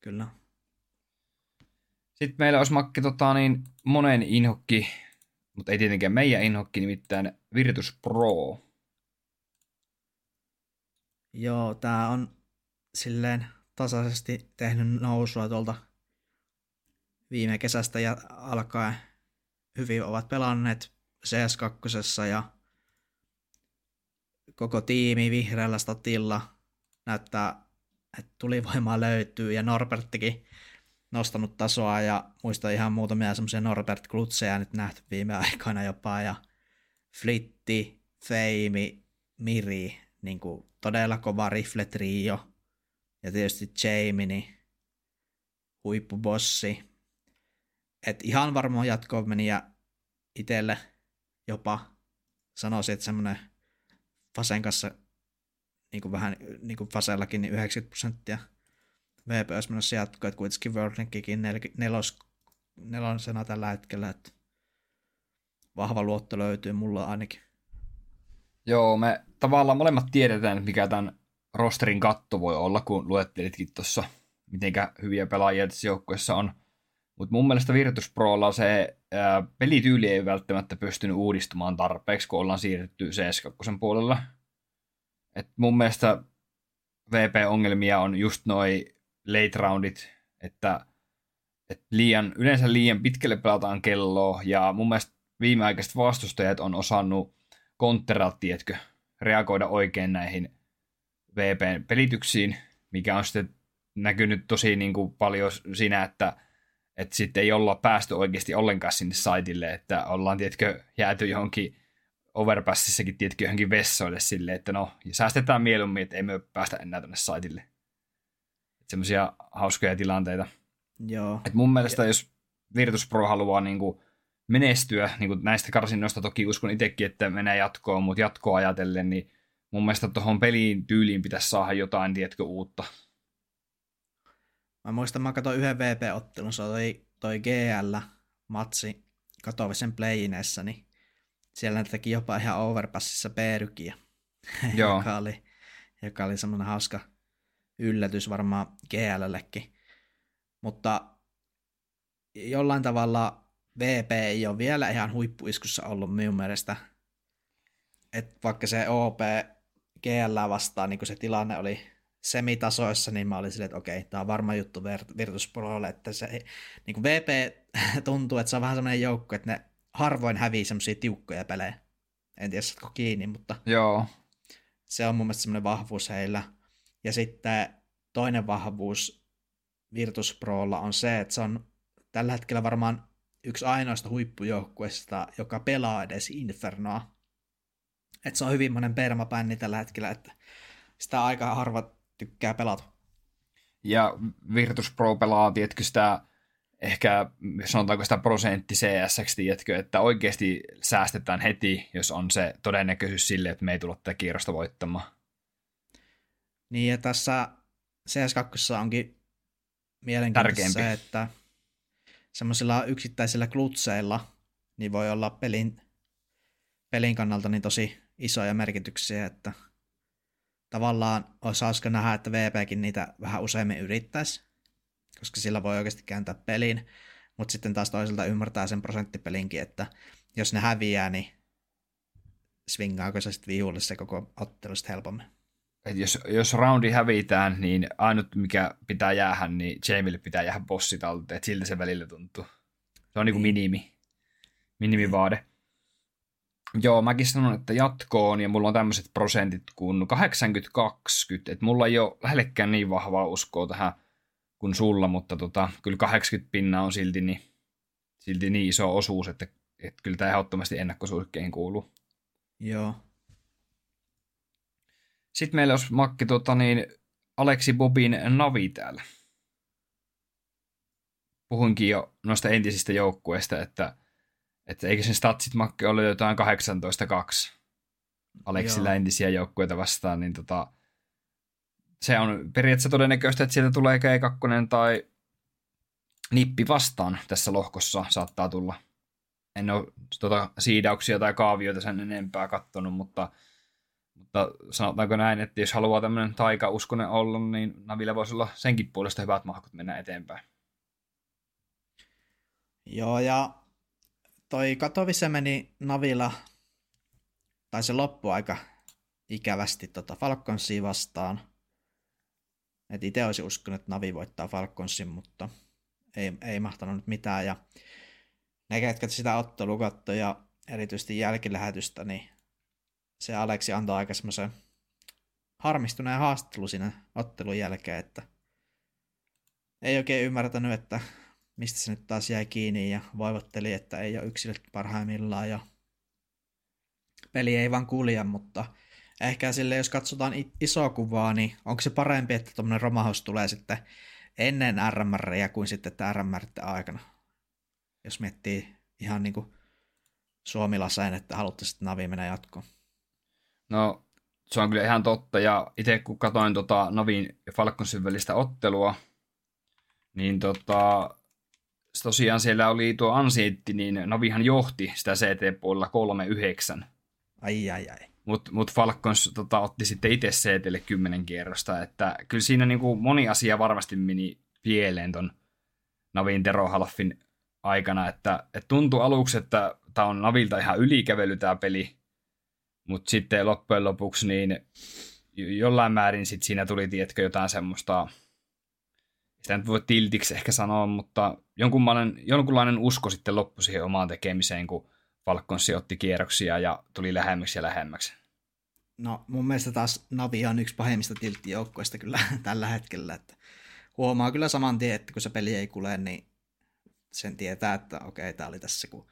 kyllä. Sitten meillä olisi Makki tota, niin monen inhokki, mutta ei tietenkään meidän inhokki, nimittäin Virtus Pro. Joo, tää on silleen tasaisesti tehnyt nousua tuolta viime kesästä ja alkaen hyvin ovat pelanneet CS2 ja koko tiimi vihreällä statilla näyttää, että tulivoimaa löytyy ja Norberttikin nostanut tasoa ja muista ihan muutamia semmoisia Norbert Klutseja nyt nähty viime *laughs* aikoina jopa ja Flitti, Feimi, Miri, niin kuin todella kova rifle trio ja tietysti Jamie, niin huippubossi. Et ihan varmaan jatkoon meni ja itselle jopa sanoisin, että semmoinen Fasen kanssa niin kuin vähän niin kuin Fasellakin niin 90 prosenttia VP olisi menossa jatkoon, että kuitenkin World Rankikin nel- nelos, nelosena tällä hetkellä, että vahva luotto löytyy mulla ainakin. Joo, me tavallaan molemmat tiedetään, mikä tämän rosterin katto voi olla, kun luettelitkin tuossa, mitenkä hyviä pelaajia tässä joukkueessa on. Mutta mun mielestä Virtus Prolla se ää, pelityyli ei välttämättä pystynyt uudistumaan tarpeeksi, kun ollaan siirretty CS2 puolella. Et mun mielestä VP-ongelmia on just noi late roundit, että, että liian, yleensä liian pitkälle pelataan kelloa, ja mun mielestä viimeaikaiset vastustajat on osannut kontteraa, tiedätkö, reagoida oikein näihin VPn pelityksiin, mikä on sitten näkynyt tosi niin kuin paljon siinä, että, että sitten ei olla päästy oikeasti ollenkaan sinne saitille, että ollaan, tiedätkö, jääty johonkin overpassissakin, tiedätkö, johonkin vessoille silleen, että no, säästetään mieluummin, että ei me päästä enää tänne saitille. Semmoisia hauskoja tilanteita. Joo. Et mun mielestä, jos Virtus Pro haluaa niin kuin menestyä, niin kuin näistä karsinnoista toki uskon itsekin, että menee jatkoon, mutta jatkoa ajatellen, niin mun mielestä tuohon peliin tyyliin pitäisi saada jotain, tiedätkö, uutta. Mä muistan, mä katsoin yhden VP-ottelun, se oli toi GL-matsi Katovisen playinessa, niin siellä ne teki jopa ihan overpassissa *laughs* Joo. joka oli, joka oli semmoinen hauska yllätys varmaan GLllekin. Mutta jollain tavalla VP ei ole vielä ihan huippuiskussa ollut minun mielestä. Et vaikka se OP GL vastaan, niin kun se tilanne oli semitasoissa, niin mä olin silleen, että okei, tämä on varma juttu Vir- Virtus Prolle, että se, niin kuin VP *laughs* tuntuu, että se on vähän semmoinen joukko, että ne harvoin hävii semmoisia tiukkoja pelejä. En tiedä, saatko kiinni, mutta Joo. se on mun mielestä semmoinen vahvuus heillä. Ja sitten toinen vahvuus Virtus Prolla on se, että se on tällä hetkellä varmaan yksi ainoista huippujoukkueista, joka pelaa edes Infernoa. Että se on hyvin monen permabänni tällä hetkellä, että sitä aika harva tykkää pelata. Ja Virtus Pro pelaa, tiedätkö, sitä ehkä sanotaanko sitä prosentti CS, tiedätkö, että oikeasti säästetään heti, jos on se todennäköisyys sille, että me ei tulla tätä kierrosta voittamaan. Niin ja tässä CS2 onkin mielenkiintoista Tärkeämpi. se, että semmoisilla yksittäisillä klutseilla niin voi olla pelin, pelin kannalta niin tosi isoja merkityksiä, että tavallaan olisi hauska nähdä, että VPkin niitä vähän useammin yrittäisi, koska sillä voi oikeasti kääntää pelin, mutta sitten taas toiselta ymmärtää sen prosenttipelinkin, että jos ne häviää, niin swingaako se sitten viivulle se koko ottelu sitten helpommin. Et jos, jos roundi hävitään, niin ainut mikä pitää jäädä, niin Jamille pitää jäädä bossi talteen, että siltä se välillä tuntuu. Se on niinku Niin. minimi, minimivaade. Joo, mäkin sanon, että jatkoon, ja mulla on tämmöiset prosentit kuin 80-20, että mulla ei ole lähellekään niin vahvaa uskoa tähän kuin sulla, mutta tota, kyllä 80 pinnaa on silti niin, silti niin iso osuus, että, että kyllä tämä ehdottomasti ennakkosuikkeihin kuuluu. Joo. Sitten meillä olisi Makki tota, niin, Aleksi Bobin Navi täällä. puhuinkin jo noista entisistä joukkueista, että, että eikö sen statsit makke ole jotain 18-2 Aleksilla Joo. entisiä joukkueita vastaan, niin tota, se on periaatteessa todennäköistä, että sieltä tulee K2 tai nippi vastaan tässä lohkossa saattaa tulla. En ole tuota siidauksia tai kaavioita sen enempää kattonut, mutta, mutta sanotaanko näin, että jos haluaa tämmöinen taikauskonen olla, niin Naville voisi olla senkin puolesta hyvät mahkut mennä eteenpäin. Joo, ja toi Katowice meni Navilla, tai se loppui aika ikävästi tota Falconsia vastaan. Et itse olisi uskonut, että Navi voittaa Falconsin, mutta ei, ei mahtanut nyt mitään. Ja ne, ketkä sitä ottelu katsoi ja erityisesti jälkilähetystä, niin se Aleksi antoi aika semmoisen harmistuneen haastattelu siinä ottelun jälkeen, että ei oikein ymmärtänyt, että mistä se nyt taas jäi kiinni ja voivotteli, että ei ole yksilöt parhaimmillaan ja peli ei vaan kulje, mutta ehkä sille jos katsotaan isoa kuvaa, niin onko se parempi, että tuommoinen romahus tulee sitten ennen RMRia kuin sitten että RMR aikana? Jos miettii ihan niin kuin Suomilaseen, että haluttaisiin, että Navi menee jatkoon. No, se on kyllä ihan totta. Ja itse kun katsoin tota Navin ja Falconsin välistä ottelua, niin tota, tosiaan siellä oli tuo Ansietti, niin Navihan johti sitä CT-puolella 3-9. Ai ai ai. Mutta mut Falcons tota, otti sitten itse CTlle kymmenen kierrosta, että kyllä siinä niinku moni asia varmasti meni pieleen ton Navin Tero Halfin aikana, että et tuntui aluksi, että tämä on Navilta ihan ylikävely tämä peli, mutta sitten loppujen lopuksi niin jollain määrin sit siinä tuli, tietkö, jotain semmoista, sitä nyt voi tiltiksi ehkä sanoa, mutta jonkunlainen, jonkunlainen usko sitten loppui siihen omaan tekemiseen, kun Falconsi otti kierroksia ja tuli lähemmäksi ja lähemmäksi. No mun mielestä taas Navi on yksi pahimmista tilttijoukkoista kyllä *laughs* tällä hetkellä, että huomaa kyllä saman tien, että kun se peli ei kule, niin sen tietää, että okei, tämä oli tässä, kun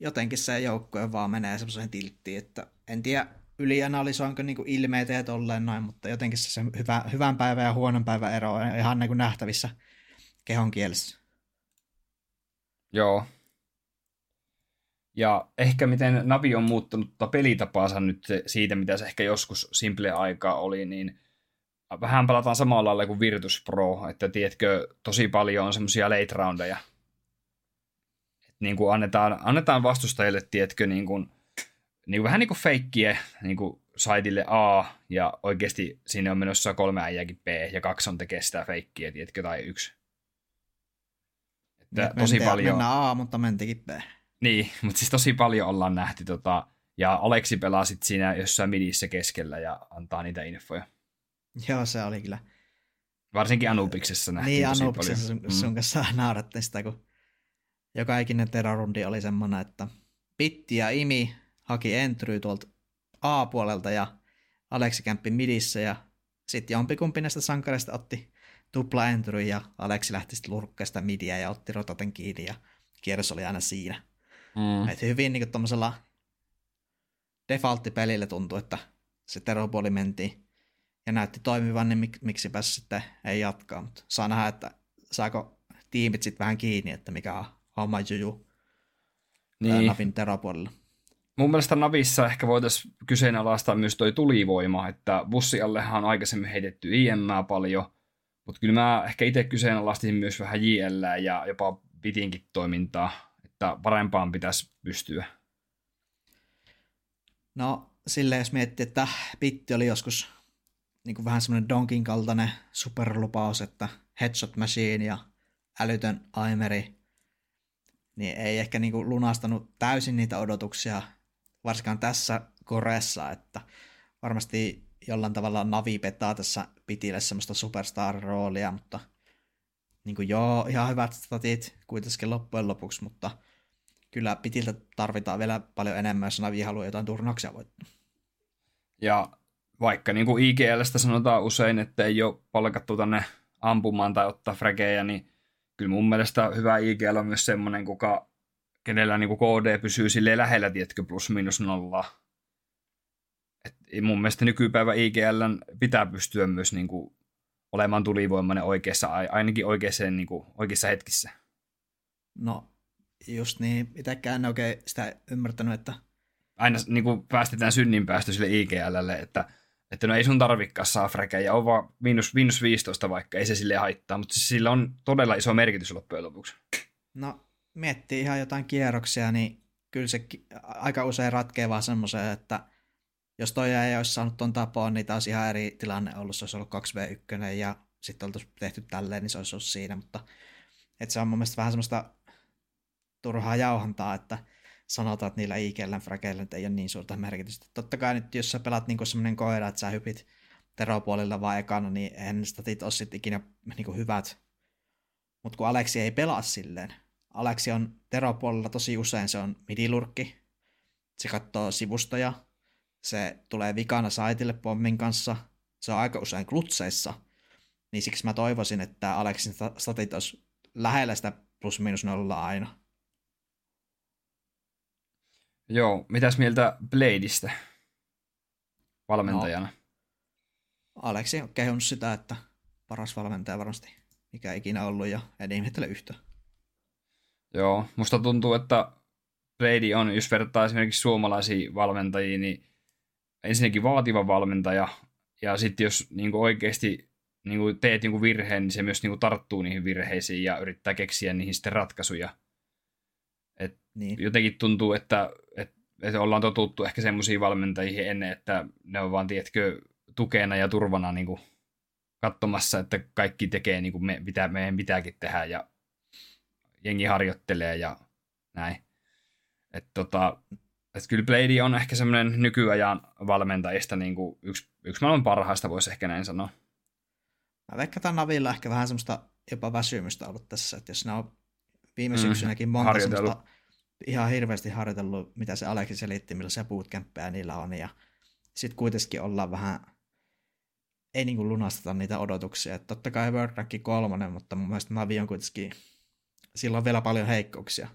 jotenkin se joukko vaan menee semmoiseen tilttiin, että en tiedä ylianalysoinko niinku ilmeitä ja tolleen noin, mutta jotenkin se, se hyvä, hyvän päivän ja huonon päivän ero on ihan niin nähtävissä kehon kielessä. Joo. Ja ehkä miten Navi on muuttanut pelitapaansa nyt siitä, mitä se ehkä joskus simple aikaa oli, niin vähän pelataan samalla lailla kuin Virtus Pro, että tiedätkö, tosi paljon on semmoisia late roundeja. Niin kuin annetaan, annetaan vastustajille, tiedätkö, niin kuin, niin kuin, vähän niin kuin feikkiä niin kuin saitille A, ja oikeasti siinä on menossa kolme äijäkin B, ja kaksi on tekee sitä feikkiä, tiedätkö, tai yksi. Että tosi mentiin, paljon... Mennään A, mutta mentikin B. Niin, mutta siis tosi paljon ollaan nähty, tota, ja Aleksi pelaa sitten siinä jossain midissä keskellä ja antaa niitä infoja. Joo, se oli kyllä. Varsinkin Anubiksessa nähtiin Niin, Anubiksessa sun, mm. sun kanssa naurattiin sitä, kun joka ikinen terarundi oli semmoinen, että Pitti ja Imi haki entry tuolta A-puolelta ja Aleksi kämppi midissä ja sitten jompikumpi näistä sankareista otti tupla entry ja Aleksi lähti sitten lurkkeesta midiä ja otti rotaten kiinni ja kierros oli aina siinä. Mm. Et hyvin niin tuommoisella defaulttipelillä tuntui, että se teropuoli mentiin ja näytti toimivan, niin mik, miksipä sitten ei jatkaa. Mutta saa nähdä, että saako tiimit sitten vähän kiinni, että mikä on homma juju niin. Navin teropuolella. Mun mielestä Navissa ehkä voitaisiin kyseenalaistaa myös toi tulivoima, että bussi allehan on aikaisemmin heitetty IM paljon, mutta kyllä mä ehkä itse kyseenalaistin myös vähän JL ja jopa Bitinkin toimintaa, että parempaan pitäisi pystyä. No, silleen jos miettii, että Bitti oli joskus niin kuin vähän semmoinen Donkin kaltainen superlupaus, että headshot machine ja älytön aimeri, niin ei ehkä niin kuin lunastanut täysin niitä odotuksia, varsinkaan tässä Koreassa, että varmasti jollain tavalla Navi petaa tässä Pitille semmoista superstar-roolia, mutta niin kuin joo, ihan hyvät statit kuitenkin loppujen lopuksi, mutta kyllä Pitiltä tarvitaan vielä paljon enemmän, jos Navi haluaa jotain turnauksia voittaa. Ja vaikka niin kuin IGLstä sanotaan usein, että ei ole palkattu tänne ampumaan tai ottaa frägejä, niin kyllä mun mielestä hyvä IGL on myös semmoinen, kuka, kenellä niin kuin KD pysyy sille lähellä, tietkö, plus minus nolla. Et mun mielestä nykypäivä IGL pitää pystyä myös niin kuin olemaan tulivoimainen oikeassa, ainakin oikeassa, niin kuin, oikeassa hetkissä. No, just niin. Itsekään en oikein sitä ymmärtänyt, että... Aina niin kuin päästetään synninpäästö sille IGLlle, että, että no ei sun tarvikaan saa ja on vaan miinus, miinus 15 vaikka, ei se sille haittaa, mutta siis sillä on todella iso merkitys loppujen lopuksi. No, miettii ihan jotain kierroksia, niin kyllä se aika usein ratkeaa vaan semmoiseen, että jos toi ei olisi saanut ton tapoon, niin taas ihan eri tilanne ollut, se olisi ollut 2v1 ja sitten oltaisiin tehty tälleen, niin se olisi ollut siinä, mutta että se on mun mielestä vähän semmoista turhaa jauhantaa, että sanotaan, että niillä IGLn frageilla ei ole niin suurta merkitystä. Totta kai nyt, jos sä pelaat niin semmoinen koira, että sä hypit teropuolilla vaan ekana, niin eihän statit ole sitten ikinä niin hyvät. Mutta kun Aleksi ei pelaa silleen, Aleksi on teropuolella tosi usein, se on midilurkki, se katsoo sivustoja, se tulee vikana saitille pommin kanssa, se on aika usein klutseissa, niin siksi mä toivoisin, että Aleksin statit olisi lähellä sitä plus minus nolla aina. Joo, mitäs mieltä Bladeista valmentajana? No, Aleksi on kehunut sitä, että paras valmentaja varmasti mikä ikinä ollut ja en ihmettele yhtään. Joo, musta tuntuu, että Blade on, jos vertaa esimerkiksi suomalaisiin valmentajiin, niin ensinnäkin vaativa valmentaja, ja sitten jos niin oikeasti niin teet niin virheen, niin se myös niin tarttuu niihin virheisiin ja yrittää keksiä niihin sitten ratkaisuja. Niin. Jotenkin tuntuu, että, että, että ollaan totuttu ehkä semmoisiin valmentajiin ennen, että ne on vaan, tiedätkö, tukena ja turvana niin kuin katsomassa, että kaikki tekee niin kuin me, mitä meidän pitääkin tehdä ja jengi harjoittelee ja näin. Että tota, et kyllä Blade on ehkä semmoinen nykyajan valmentajista niin kuin yksi, yksi maailman parhaista, voisi ehkä näin sanoa. Mä veikkaan Navilla ehkä vähän semmoista jopa väsymystä ollut tässä, että jos ne on viime mm, syksynäkin monta semmoista ihan hirveästi harjoitellut, mitä se Aleksi selitti, millaisia bootcampeja niillä on, ja sitten kuitenkin ollaan vähän, ei niin kuin lunasteta niitä odotuksia. Että totta kai World Rank kolmonen, mutta mun mielestä Navi on kuitenkin, sillä on vielä paljon heikkouksia.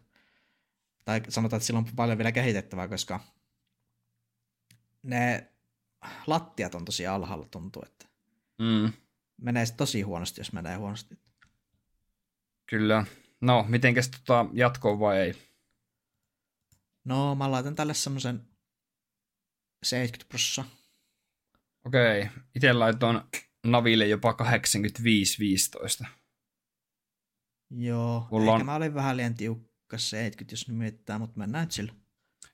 Tai sanotaan, että sillä on paljon vielä kehitettävää, koska ne lattiat on tosi alhaalla tuntuu, että mm. menee tosi huonosti, jos menee huonosti. Kyllä. No, mitenkäs tota jatkoa vai ei? No, mä laitan tälle semmoisen 70 prosenttia. Okei, okay. itse laitoin Naville jopa 85-15. Joo, Mulla ehkä on... mä olin vähän liian tiukka 70, jos mietitään, mutta mennään sillä.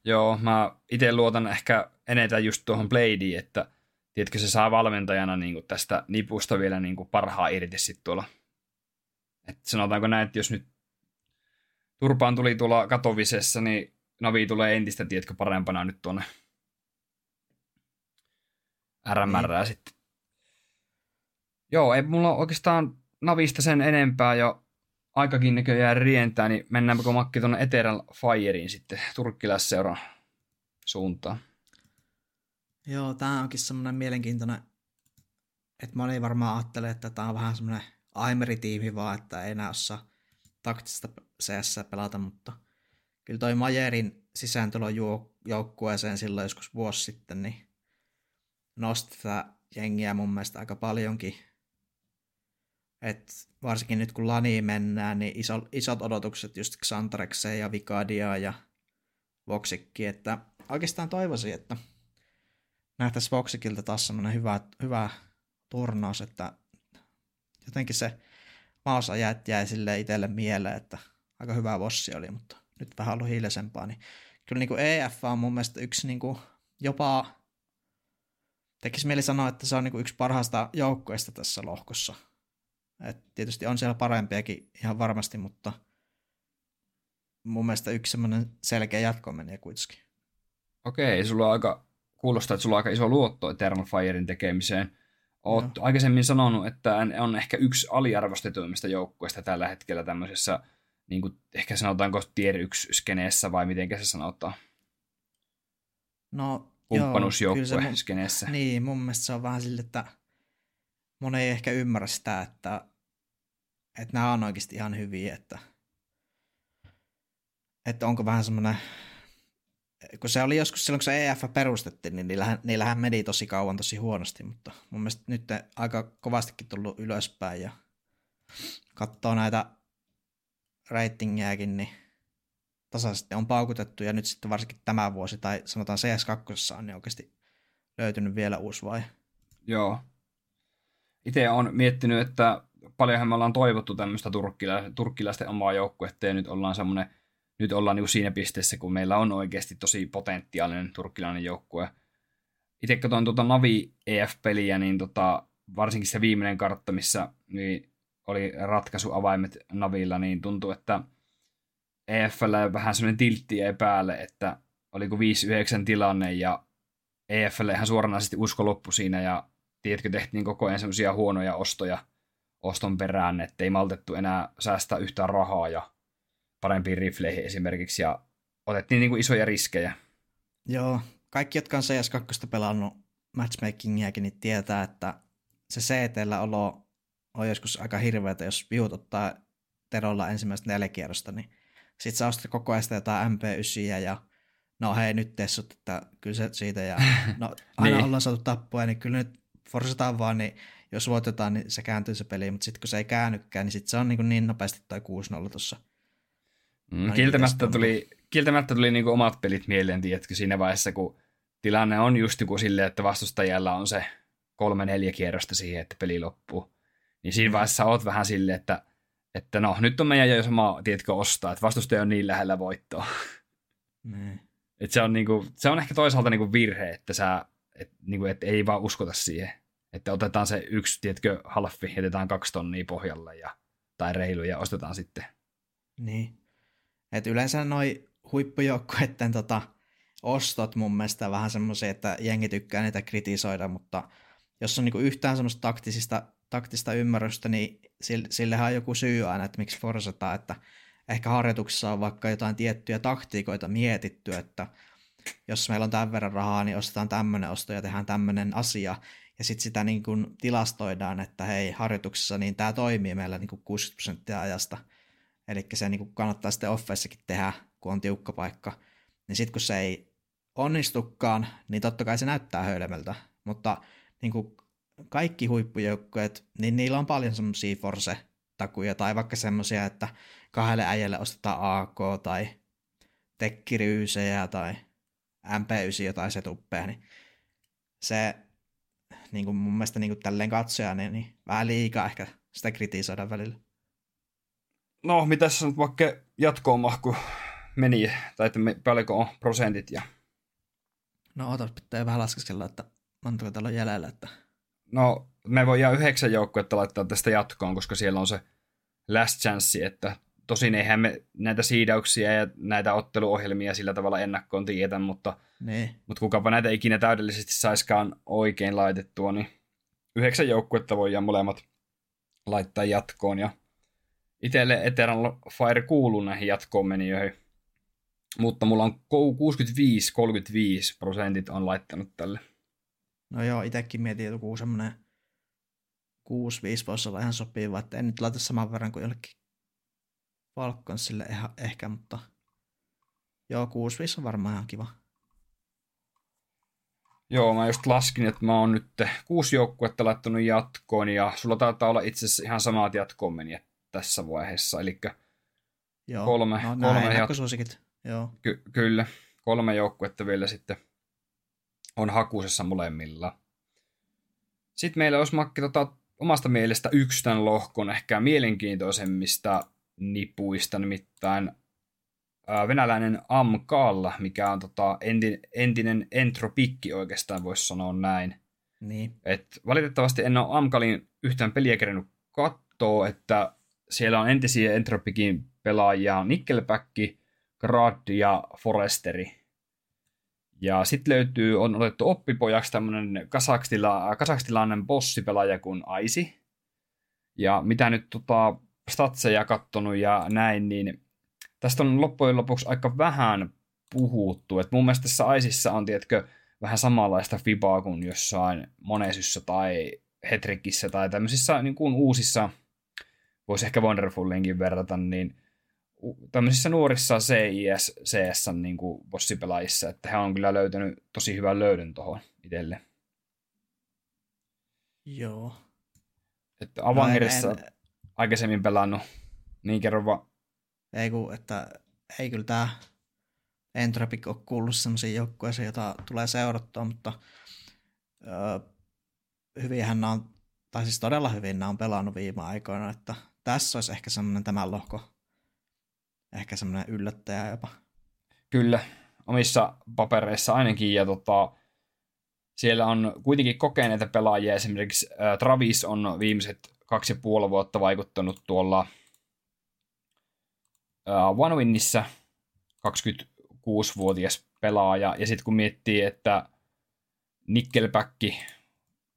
Joo, mä itse luotan ehkä enemmän just tuohon Bladeen, että tiedätkö, se saa valmentajana niin kuin tästä nipusta vielä niin kuin parhaa irti sitten tuolla. Et sanotaanko näin, että jos nyt Turpaan tuli tuolla Katovisessa, niin Navi tulee entistä, tiedätkö, parempana nyt tuonne RMR niin. sitten. Joo, ei mulla oikeastaan Navista sen enempää jo aikakin näköjään rientää, niin mennäänkö Makki tuonne Eteral Fireen sitten turkkilaisseuran suuntaan. Joo, tämä onkin semmoinen mielenkiintoinen, että moni varmaan ajattelee, että tämä on vähän semmoinen Aimeri-tiimi vaan, että ei enää osaa taktista CS pelata, mutta kyllä toi Majerin sisääntulo joukkueeseen silloin joskus vuosi sitten, niin nosti tätä jengiä mun mielestä aika paljonkin. Et varsinkin nyt kun Lani mennään, niin iso, isot odotukset just Xantarekseen ja Vicadia ja Voxikki, että oikeastaan toivoisin, että nähtäisiin Voxikilta taas semmoinen hyvä, hyvä turnaus, että jotenkin se maosa jäi sille itselle mieleen, että aika hyvä vossi oli, mutta nyt vähän ollut hiljaisempaa, niin kyllä niin kuin EF on mun mielestä yksi niin kuin jopa, tekisi mieli sanoa, että se on niin kuin yksi parhaista joukkoista tässä lohkossa. Et tietysti on siellä parempiakin ihan varmasti, mutta mun mielestä yksi semmoinen selkeä jatko menee kuitenkin. Okei, sulla on aika, kuulostaa, että sulla on aika iso luotto Eternal Firein tekemiseen. Oot no. aikaisemmin sanonut, että on ehkä yksi aliarvostetuimmista joukkueista tällä hetkellä tämmöisessä niin kuin, ehkä sanotaanko tier 1 skeneessä vai miten se sanotaan? No, Kumppanuusjoukkue mun, skeneessä. Niin, mun mielestä se on vähän sille, että moni ei ehkä ymmärrä sitä, että, että nämä on oikeasti ihan hyviä, että, että onko vähän semmoinen kun se oli joskus silloin, kun se EF perustettiin, niin niillähän, niillähän meni tosi kauan tosi huonosti, mutta mun mielestä nyt aika kovastikin tullut ylöspäin ja katsoo näitä ratingiäkin, niin tasaisesti on paukutettu ja nyt sitten varsinkin tämä vuosi tai sanotaan CS2 on niin oikeasti löytynyt vielä uusi vai? Joo. Itse on miettinyt, että paljonhan me ollaan toivottu tämmöistä turkkila- turkkilaisten omaa joukkuetta ja nyt ollaan semmoinen, nyt ollaan niin siinä pisteessä, kun meillä on oikeasti tosi potentiaalinen turkkilainen joukkue. Itse katsoin tuota Navi EF-peliä, niin tota, varsinkin se viimeinen kartta, missä niin oli ratkaisuavaimet Navilla, niin tuntuu, että EFL vähän semmoinen tiltti jäi päälle, että oliko 5-9 tilanne ja EFL ihan suoranaisesti usko loppu siinä ja tiedätkö, tehtiin koko ajan semmoisia huonoja ostoja oston perään, että ei maltettu enää säästää yhtään rahaa ja parempiin rifleihin esimerkiksi ja otettiin niin kuin isoja riskejä. Joo, kaikki, jotka on CS2 pelannut matchmakingiakin, niin tietää, että se CT-olo on joskus aika hirveätä, jos viut ottaa Terolla ensimmäistä neljä kierrosta, niin sit sä ostat koko ajan jotain MP9 ja no hei nyt tessut, että kyllä se siitä ja *laughs* no aina niin. ollaan saatu tappua, niin kyllä nyt forsataan vaan, niin jos voitetaan, niin se kääntyy se peli, mutta sitten kun se ei käännykään, niin sitten se on niin, niin nopeasti tai 6-0 tuossa. Mm, kieltämättä tuli, kieltämättä tuli niin omat pelit mieleen, tiedätkö, siinä vaiheessa, kun tilanne on just joku silleen, että vastustajalla on se kolme neljä kierrosta siihen, että peli loppuu. Niin siinä mm. vaiheessa oot vähän silleen, että, että no, nyt on meidän jo sama, tiedätkö, ostaa, että vastustaja on niin lähellä voittoa. Mm. Et se, on niinku, se on ehkä toisaalta niinku virhe, että sä, et, niinku, et ei vaan uskota siihen. Että otetaan se yksi, tiedätkö, halfi, jätetään kaksi tonnia pohjalle ja, tai reilu ja ostetaan sitten. Niin. Et yleensä noi huippujoukkueiden tota, ostot mun mielestä vähän semmoisia, että jengi tykkää niitä kritisoida, mutta jos on niinku yhtään semmoista taktisista, taktista ymmärrystä, niin sillehän on joku syy aina, että miksi forsataan, että ehkä harjoituksissa on vaikka jotain tiettyjä taktiikoita mietitty, että jos meillä on tämän verran rahaa, niin ostetaan tämmöinen osto ja tehdään tämmöinen asia, ja sitten sitä niin kuin tilastoidaan, että hei, harjoituksessa niin tämä toimii meillä niin kuin 60 prosenttia ajasta, eli se niin kuin kannattaa sitten offeissakin tehdä, kun on tiukka paikka, niin sitten kun se ei onnistukaan, niin totta kai se näyttää hölmöltä, mutta niin kuin kaikki huippujoukkueet, niin niillä on paljon semmoisia force-takuja, tai vaikka semmoisia, että kahdelle äijälle ostetaan AK, tai tekkiryysejä, tai MP9 jotain setuppeja, niin se niin kuin mun mielestä niin kuin tälleen katsojana, niin, niin vähän liikaa ehkä sitä kritisoida välillä. No, mitä se nyt vaikka jatkoon mahku meni, tai että me, paljonko on prosentit ja... No otas, pitää vähän laskeskella, että montako täällä on jäljellä, että... No, me voidaan yhdeksän joukkuetta laittaa tästä jatkoon, koska siellä on se last chance, että Tosin eihän me näitä siidauksia ja näitä otteluohjelmia sillä tavalla ennakkoon tietä, mutta, niin. mutta kukapa näitä ikinä täydellisesti saiskaan oikein laitettua, niin yhdeksän joukkuetta voidaan molemmat laittaa jatkoon. Ja itselle Eternal Fire kuuluu näihin jatkoon menijöihin. Mutta mulla on 65-35 prosentit on laittanut tälle. No joo, itsekin mietin joku semmoinen 6-5 voisi olla ihan sopiva, että en nyt laita saman verran kuin jollekin Falconsille ehkä, ehkä mutta joo, 6 on varmaan ihan kiva. Joo, mä just laskin, että mä oon nyt kuusi joukkuetta laittanut jatkoon, ja sulla taitaa olla itse asiassa ihan samat jatkoon menijät tässä vaiheessa, eli kolme, no, kolme jat- Joo. Ky- kyllä, kolme joukkuetta vielä sitten on hakusessa molemmilla. Sitten meillä olisi Makki tota, omasta mielestä yksi tämän lohkon ehkä mielenkiintoisemmista nipuista, nimittäin venäläinen Amkalla, mikä on tota, entinen, entinen entropikki oikeastaan voisi sanoa näin. Niin. Et valitettavasti en ole Amkalin yhtään peliä kerännyt katsoa, että siellä on entisiä entropikin pelaajia Nickelback, Grad ja Foresteri. Ja sitten löytyy, on otettu oppipojaksi tämmöinen kasakstila, kasakstilainen bossipelaaja kuin Aisi. Ja mitä nyt tota, statseja kattonut ja näin, niin tästä on loppujen lopuksi aika vähän puhuttu. Et mun mielestä tässä Aisissa on, tiedätkö, vähän samanlaista fibaa kuin jossain Monesyssä tai Hetrikissä tai tämmöisissä niin kuin uusissa, voisi ehkä Wonderfullinkin verrata, niin tämmöisissä nuorissa CIS, CS niin kuin bossipelaajissa, että he on kyllä löytänyt tosi hyvän löydön tuohon itselle. Joo. Että Avangirissa en... aikaisemmin pelannut, niin kerro vaan. Ei kun, että ei kyllä tämä Entropic ole kuullut sellaisiin joukkueisiin, jota tulee seurattua, mutta öö, hyvinhän on, tai siis todella hyvin nämä on pelannut viime aikoina, että tässä olisi ehkä semmoinen tämä lohko, ehkä semmoinen yllättäjä jopa. Kyllä, omissa papereissa ainakin, ja tota, siellä on kuitenkin kokeneita pelaajia, esimerkiksi Travis on viimeiset kaksi ja puoli vuotta vaikuttanut tuolla One Winnissä, 26-vuotias pelaaja, ja sitten kun miettii, että Nickelback,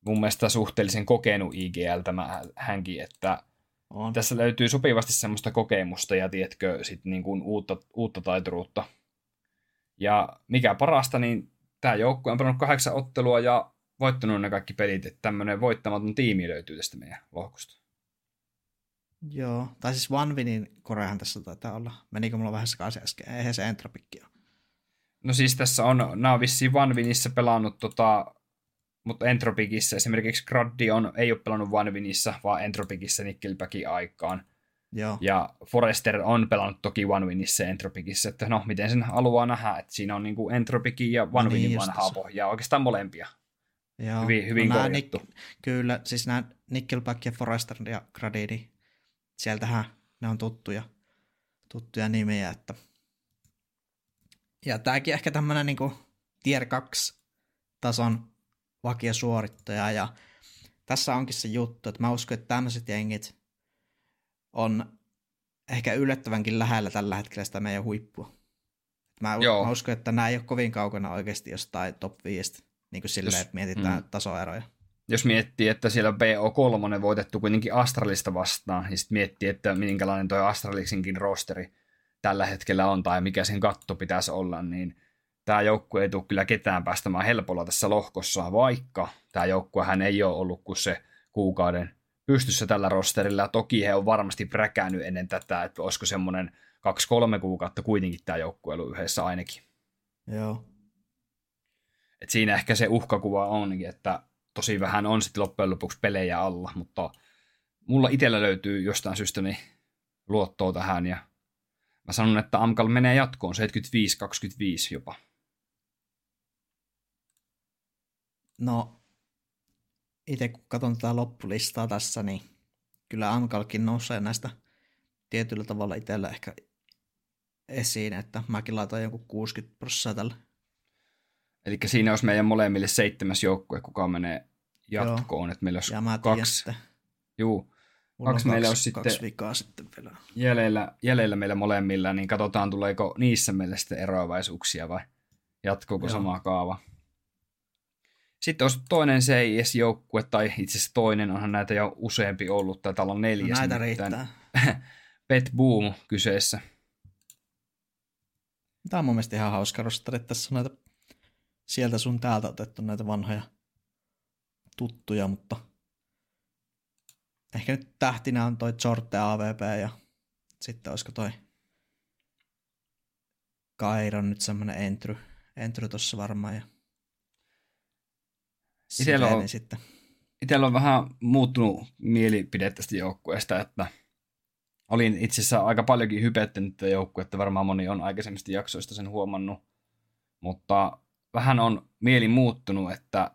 mun mielestä suhteellisen kokenut IGL tämä hänkin, että on. tässä löytyy sopivasti semmoista kokemusta ja tiedätkö, sit niin kuin uutta, uutta taituruutta. Ja mikä parasta, niin tämä joukkue on pelannut kahdeksan ottelua ja voittanut ne kaikki pelit, että tämmöinen voittamaton tiimi löytyy tästä meidän lohkosta. Joo, tai siis One Winin koreahan tässä taitaa olla. Menikö mulla vähän sekaisin äsken? Eihän se Entropikki ole. No siis tässä on, nämä on vissiin One Winissä pelannut, tota, mutta Entropikissa esimerkiksi Graddi on, ei ole pelannut One Winissä, vaan Entropikissa Nickelbackin aikaan. Joo. Ja Forrester on pelannut toki Winissä Entropikissa, että no miten sen haluaa nähdä, että siinä on niinku Entropikin ja One no niin, vanhaa pohjaa, oikeastaan molempia. Joo. Hyvin, hyvin no, Nick, kyllä, siis nämä Nickelback ja Forrester ja Grady, niin sieltähän ne on tuttuja, tuttuja nimiä, että ja tämäkin ehkä tämmöinen niin tier 2 tason vakiosuorittaja ja tässä onkin se juttu, että mä uskon, että tämmöiset jengit on ehkä yllättävänkin lähellä tällä hetkellä sitä meidän huippua. Mä, Joo. mä uskon, että nämä ei ole kovin kaukana oikeasti jostain top 5, niin kuin silleen, jos, että mietitään mm. tasoeroja. Jos miettii, että siellä BO3 voitettu kuitenkin Astralista vastaan, niin sitten miettii, että minkälainen tuo Astraliksinkin rosteri tällä hetkellä on tai mikä sen katto pitäisi olla, niin tämä joukkue ei tule kyllä ketään päästämään helpolla tässä lohkossa, vaikka tämä joukkue hän ei ole ollut kuin se kuukauden pystyssä tällä rosterilla. Toki he on varmasti präkännyt ennen tätä, että olisiko semmoinen kaksi-kolme kuukautta kuitenkin tämä joukkue ollut yhdessä ainakin. Joo. Et siinä ehkä se uhkakuva onkin, että tosi vähän on sitten loppujen lopuksi pelejä alla, mutta mulla itsellä löytyy jostain syystä niin luottoa tähän ja mä sanon, että Amkal menee jatkoon 75-25 jopa. No, itse kun katson tätä loppulistaa tässä, niin kyllä Amkalkin nousee näistä tietyllä tavalla itsellä ehkä esiin, että mäkin laitoin joku 60 prosenttia tällä. Eli siinä olisi meidän molemmille seitsemäs joukkue, kuka menee jatkoon, Joo. että meillä olisi ja mä kaksi. Sitten. Juu, Mulla kaksi, meillä olisi kaksi sitten, vikaa sitten vielä. Jäljellä, jäljellä meillä molemmilla, niin katsotaan tuleeko niissä meille sitten eroavaisuuksia vai jatkuuko Joo. sama kaava. Sitten olisi toinen CIS-joukkue, tai itse asiassa toinen, onhan näitä jo useampi ollut, tai täällä on neljäs. No näitä riittää. *laughs* Pet Boom kyseessä. Tämä on mun mielestä ihan hauska rosteri. Tässä on näitä sieltä sun täältä otettu näitä vanhoja tuttuja, mutta ehkä nyt tähtinä on toi Jorte AVP ja sitten olisiko toi Kairon nyt semmoinen entry, entry tossa varmaan ja Itellä on, sitten. Itellä on vähän muuttunut mielipide tästä joukkueesta, että olin itse asiassa aika paljonkin hypettänyt tätä joukkuetta, varmaan moni on aikaisemmista jaksoista sen huomannut, mutta vähän on mieli muuttunut, että,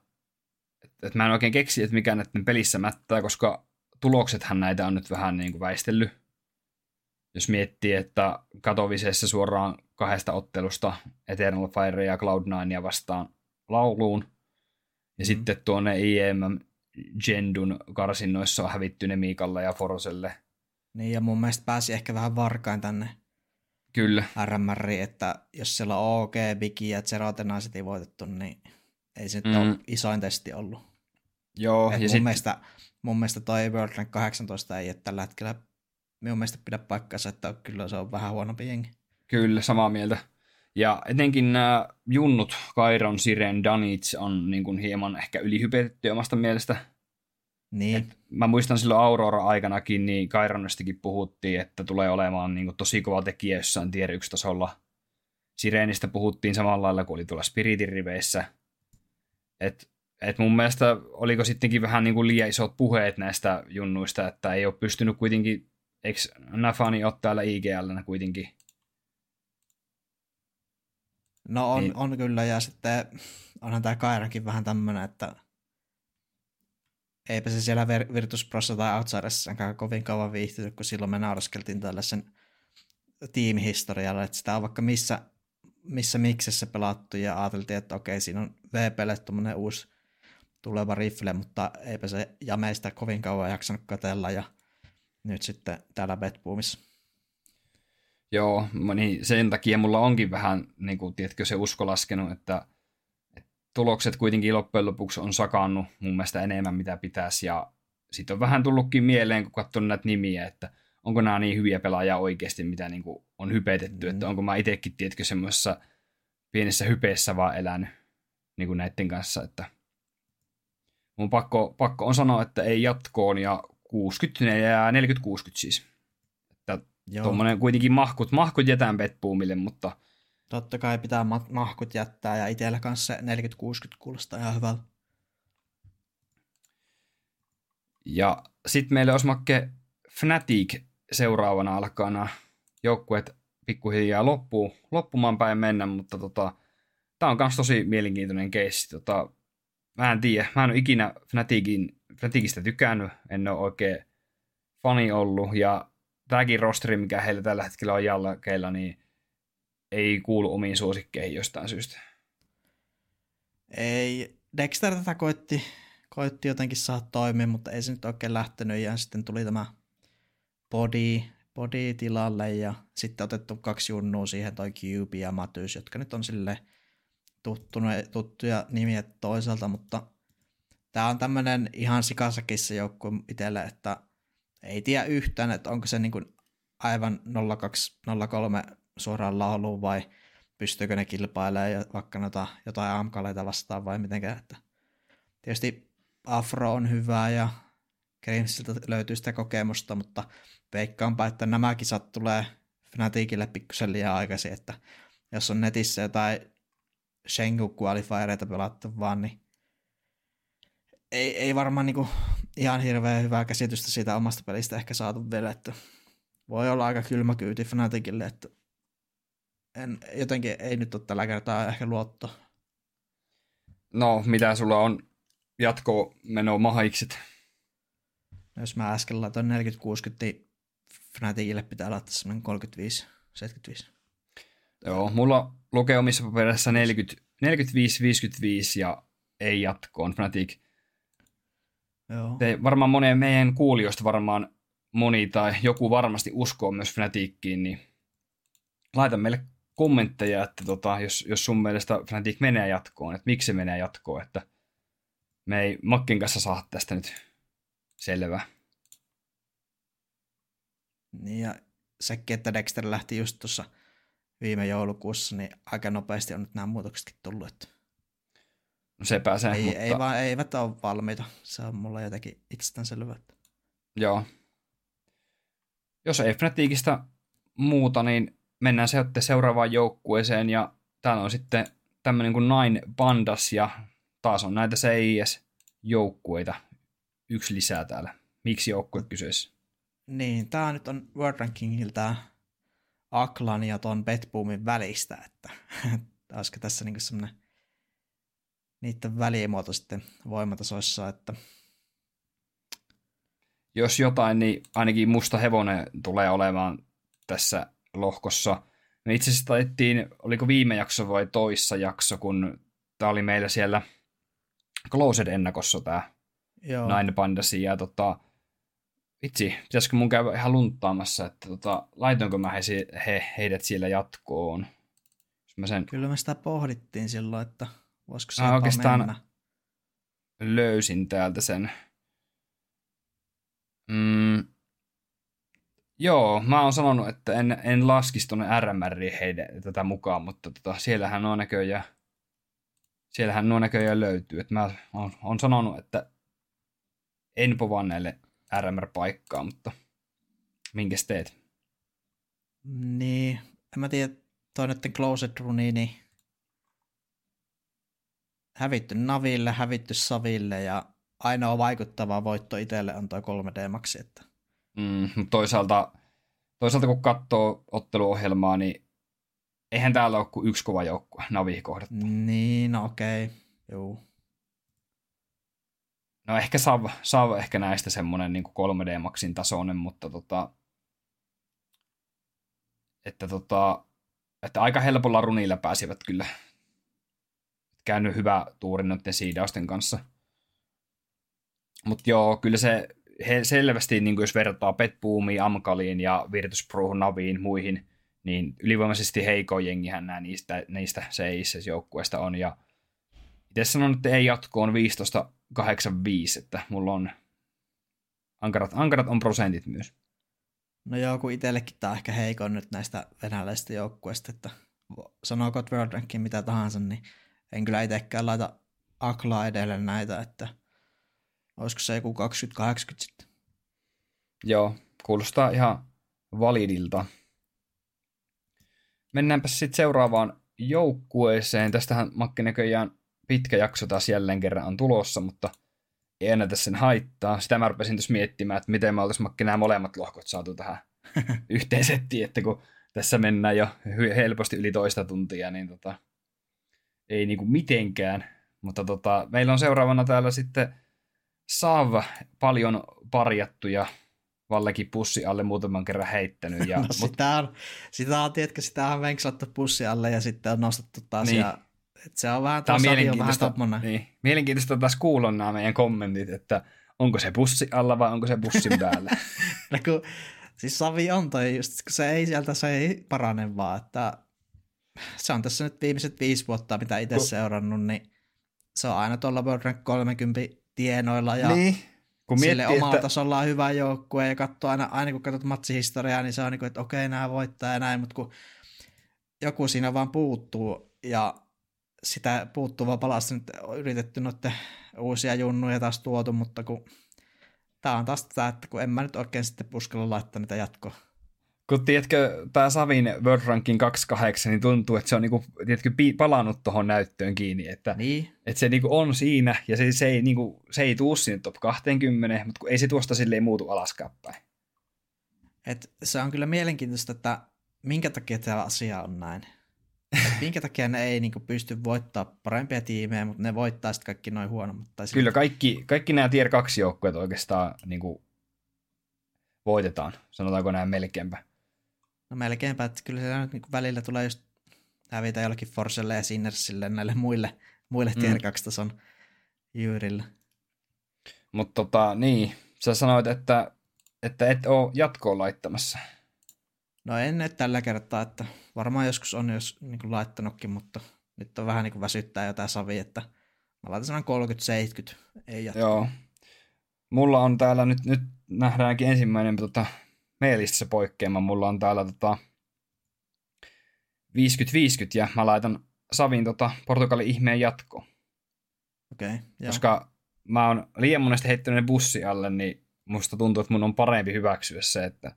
että, että mä en oikein keksi, että mikä näiden pelissä mättää, koska tuloksethan näitä on nyt vähän niin kuin väistellyt. Jos miettii, että Katovisessa suoraan kahdesta ottelusta Eternal Fire ja Cloud9 vastaan lauluun, ja mm. sitten tuonne IEM Gendun karsinnoissa on hävitty ne Miikalle ja Foroselle. Niin, ja mun mielestä pääsi ehkä vähän varkain tänne Kyllä. RMR, että jos siellä on OK, Bigi ja Zerotenaiset ei voitettu, niin ei se mm. ole isoin testi ollut. Joo, Et ja mun, sit... mielestä, mun mielestä toi World Rank 18 ei tällä hetkellä minun mielestä pidä paikkansa, että kyllä se on vähän huonompi jengi. Kyllä, samaa mieltä. Ja etenkin nämä junnut, Kairon, Siren, Danits on niin kuin hieman ehkä ylihypetetty omasta mielestä. Niin. Et mä muistan silloin Aurora-aikanakin, niin Kaironestikin puhuttiin, että tulee olemaan niin kuin, tosi kova tekijä jossain tier 1 tasolla. Sireenistä puhuttiin samalla lailla kuin oli tuolla Spiritin riveissä. Et, et mun mielestä oliko sittenkin vähän niin kuin liian isot puheet näistä junnuista, että ei ole pystynyt kuitenkin, eikö Nafani ole täällä IGL kuitenkin? No on, niin. on kyllä, ja sitten onhan tämä Kairakin vähän tämmöinen, että eipä se siellä Virtus Prossa tai Outsiderssakaan kovin kauan viihtynyt, kun silloin me nauraskeltiin tällaisen tiimihistorialla, että sitä on vaikka missä, missä miksessä pelattu ja ajateltiin, että okei, siinä on VPlle tuommoinen uusi tuleva rifle, mutta eipä se jameista kovin kauan jaksanut katella ja nyt sitten täällä Betboomissa. Joo, niin sen takia mulla onkin vähän, niin kuin, tiedätkö, se usko laskenut, että tulokset kuitenkin loppujen lopuksi on sakannut mun mielestä enemmän mitä pitäisi ja sitten on vähän tullutkin mieleen, kun katson näitä nimiä, että onko nämä niin hyviä pelaajia oikeasti, mitä niin kuin on hypetetty, mm. että onko mä itsekin, tiedätkö, semmoisessa pienessä hypeessä vaan elänyt niin kuin näiden kanssa, että mun pakko, pakko on sanoa, että ei jatkoon ja 60 ja 40-60 siis. Että tuommoinen kuitenkin mahkut, mahkut jätään Betboomille, mutta Totta kai pitää mahkut jättää ja itsellä kanssa 40-60 kuulostaa ihan hyvältä. Ja sitten meille olisi makke Fnatic seuraavana alkaa nämä joukkueet pikkuhiljaa loppuu, loppumaan päin mennä, mutta tota, tämä on myös tosi mielenkiintoinen keissi. Tota, mä en tiedä, mä en ole ikinä Fnaticin, Fnaticista tykännyt, en ole oikein fani ollut, ja tämäkin rosteri, mikä heillä tällä hetkellä on jalkeilla, niin ei kuulu omiin suosikkeihin jostain syystä. Ei, Dexter tätä koitti, koitti jotenkin saada toimia, mutta ei se nyt oikein lähtenyt ja sitten tuli tämä body, body tilalle ja sitten otettu kaksi junnua siihen, toi Cube ja Matys, jotka nyt on sille tuttuja nimiä toisaalta, mutta tämä on tämmöinen ihan sikasakissa joukkue itselle, että ei tiedä yhtään, että onko se niin kuin aivan 0203 suoraan lauluun vai pystyykö ne kilpailemaan vaikka noita, jotain amkaleita vastaan vai mitenkään. Että tietysti Afro on hyvää ja Grimsiltä löytyy sitä kokemusta, mutta veikkaanpa, että nämä kisat tulee Fnaticille pikkusen liian aikaisin, että jos on netissä jotain Shengu qualifiereita pelattu vaan, niin ei, ei varmaan niinku ihan hirveän hyvää käsitystä siitä omasta pelistä ehkä saatu vielä, että voi olla aika kylmä kyyti Fnaticille, että en, jotenkin ei nyt ole tällä kertaa ehkä luotto. No, mitä sulla on jatko meno mahikset? No, jos mä äsken laitoin 40-60, niin Fnaticille pitää laittaa semmoinen 35-75. Joo, mulla lukee omissa paperissa 40, 45-55 ja ei jatkoon Fnatic. Joo. Te, varmaan moneen meidän kuulijoista varmaan moni tai joku varmasti uskoo myös Fnatickiin, niin laita meille kommentteja, että tota, jos, jos sun mielestä Fnatic menee jatkoon, että miksi se menee jatkoon, että me ei Makkin kanssa saa tästä nyt selvää. Niin ja sekin, että Dexter lähti just tuossa viime joulukuussa, niin aika nopeasti on nyt nämä muutoksetkin tullut. Että no se pääsee, ei, mutta... ei vaan, eivät ole valmiita. Se on mulla jotenkin itsestäänselvä. Joo. Jos ei Fnaticista muuta, niin mennään se seuraavaan joukkueeseen ja täällä on sitten tämmöinen kuin Nine Bandas ja taas on näitä CIS-joukkueita. Yksi lisää täällä. Miksi joukkue kyseessä? Niin, tämä nyt on World Rankingilta Aklan ja ton Betboomin välistä, että olisiko tässä niinku semmoinen niiden välimuoto sitten voimatasoissa, että jos jotain, niin ainakin musta hevonen tulee olemaan tässä lohkossa. Me itse asiassa taittiin, oliko viime jakso vai toissa jakso, kun tämä oli meillä siellä Closed-ennakossa tämä Nine Bandasi, ja tota, vitsi, pitäisikö mun käydä ihan lunttaamassa, että tota, laitoinko mä he, he, heidät siellä jatkoon. Mä sen... Kyllä me sitä pohdittiin silloin, että voisiko se oikeastaan mennä. löysin täältä sen. Mm, Joo, mä oon sanonut, että en, en laskisi tuonne RMR heidän tätä mukaan, mutta tota, siellähän nuo näköjään, siellähän nuo näköjään löytyy. Et mä oon, oon sanonut, että en povaa näille RMR-paikkaa, mutta minkäs teet? Niin, en mä tiedä, toi nyt Closet Runi, niin hävitty Naville, hävitty Saville ja ainoa vaikuttava voitto itselle on toi 3D-maksi. Että... Mm, toisaalta, toisaalta kun katsoo otteluohjelmaa, niin eihän täällä ole kuin yksi kova joukkue, Navi kohdattu. Niin, no okei, okay. joo. No ehkä Sav, Sav ehkä näistä semmoinen niin 3D-maksin tasoinen, mutta tota, että, tota, että aika helpolla runilla pääsivät kyllä käynyt hyvä tuuri noiden siidausten kanssa. Mutta joo, kyllä se he selvästi, niin jos vertaa Petboomiin, Amkaliin ja Virtus Pro Naviin muihin, niin ylivoimaisesti heikoin jengihän nämä niistä, niistä seisses joukkueesta on. Ja itse sanon, että ei jatkoon 15-85, että mulla on ankarat, ankarat on prosentit myös. No joo, kun itsellekin tämä on ehkä heikon nyt näistä venäläisistä joukkueista, että sanooko World Rankin mitä tahansa, niin en kyllä itsekään laita aklaa edelle näitä, että olisiko se joku 20-80 sitten. Joo, kuulostaa ihan validilta. Mennäänpä sitten seuraavaan joukkueeseen. Tästähän Makki näköjään pitkä jakso taas jälleen kerran on tulossa, mutta ei ennätä sen haittaa. Sitä mä rupesin tuossa miettimään, että miten me oltaisiin Makki nämä molemmat lohkot saatu tähän *laughs* yhteen settiin, että kun tässä mennään jo helposti yli toista tuntia, niin tota, ei niinku mitenkään. Mutta tota, meillä on seuraavana täällä sitten Sav paljon parjattu ja Vallekin pussi alle muutaman kerran heittänyt. Ja, *laughs* no, mut... sitä, on, sitä on, tiedätkö, sitä on venksattu pussi alle ja sitten on nostettu taas niin. ja et se on vähän, Tämä on mielenkiintoista, vähän niin, mielenkiintoista taas kuulla nämä meidän kommentit, että onko se pussi alla vai onko se pussin *laughs* päällä. no kun, siis Savi on toi just, kun se ei sieltä, se ei parane vaan, että se on tässä nyt viimeiset viisi vuotta, mitä itse seurannut, niin se on aina tuolla World Rank 30 tienoilla ja niin. Kun sille miettii, omalla että... tasolla on hyvä joukkue ja katsoo aina, aina kun katsot matsihistoriaa, niin se on niin kuin, että okei, nämä voittaa ja näin, mutta kun joku siinä vaan puuttuu ja sitä puuttuvaa palasta nyt on yritetty noiden uusia junnuja taas tuotu, mutta kun tämä on taas tätä, että kun en mä nyt oikein sitten uskalla laittaa niitä jatkoa kun tiedätkö, tämä Savin World Ranking 28, niin tuntuu, että se on niinku, tiedätkö, palannut tuohon näyttöön kiinni, että, niin. että se niinku on siinä, ja se, se, ei, niinku, se ei tuu sinne top 20, mutta kun ei se tuosta silleen muutu alaskaan päin. Et se on kyllä mielenkiintoista, että minkä takia tämä asia on näin. Et *laughs* minkä takia ne ei niinku pysty voittaa parempia tiimejä, mutta ne voittaa sitten kaikki noin huonommat. Tai kyllä kaikki, kaikki nämä tier 2 joukkueet oikeastaan niinku voitetaan, sanotaanko näin melkeinpä. No melkeinpä, että kyllä se niin välillä tulee just hävitä jollekin Forcelle ja Sinnersille näille muille, muille mm. tier 2 tason jyyrille. Mutta tota, niin, sä sanoit, että, että et ole jatkoon laittamassa. No en nyt tällä kertaa, että varmaan joskus on jos niin kuin laittanutkin, mutta nyt on vähän niin kuin väsyttää jotain savi, että mä laitan 30-70, ei jatkoa. Joo. Mulla on täällä nyt, nyt nähdäänkin ensimmäinen tota, mailista se poikkeama. Mulla on täällä tota 50-50 ja mä laitan Savin tota Portugalin ihmeen jatko. Okei, okay, Koska mä oon liian monesti heittänyt ne bussi alle, niin musta tuntuu, että mun on parempi hyväksyä se, että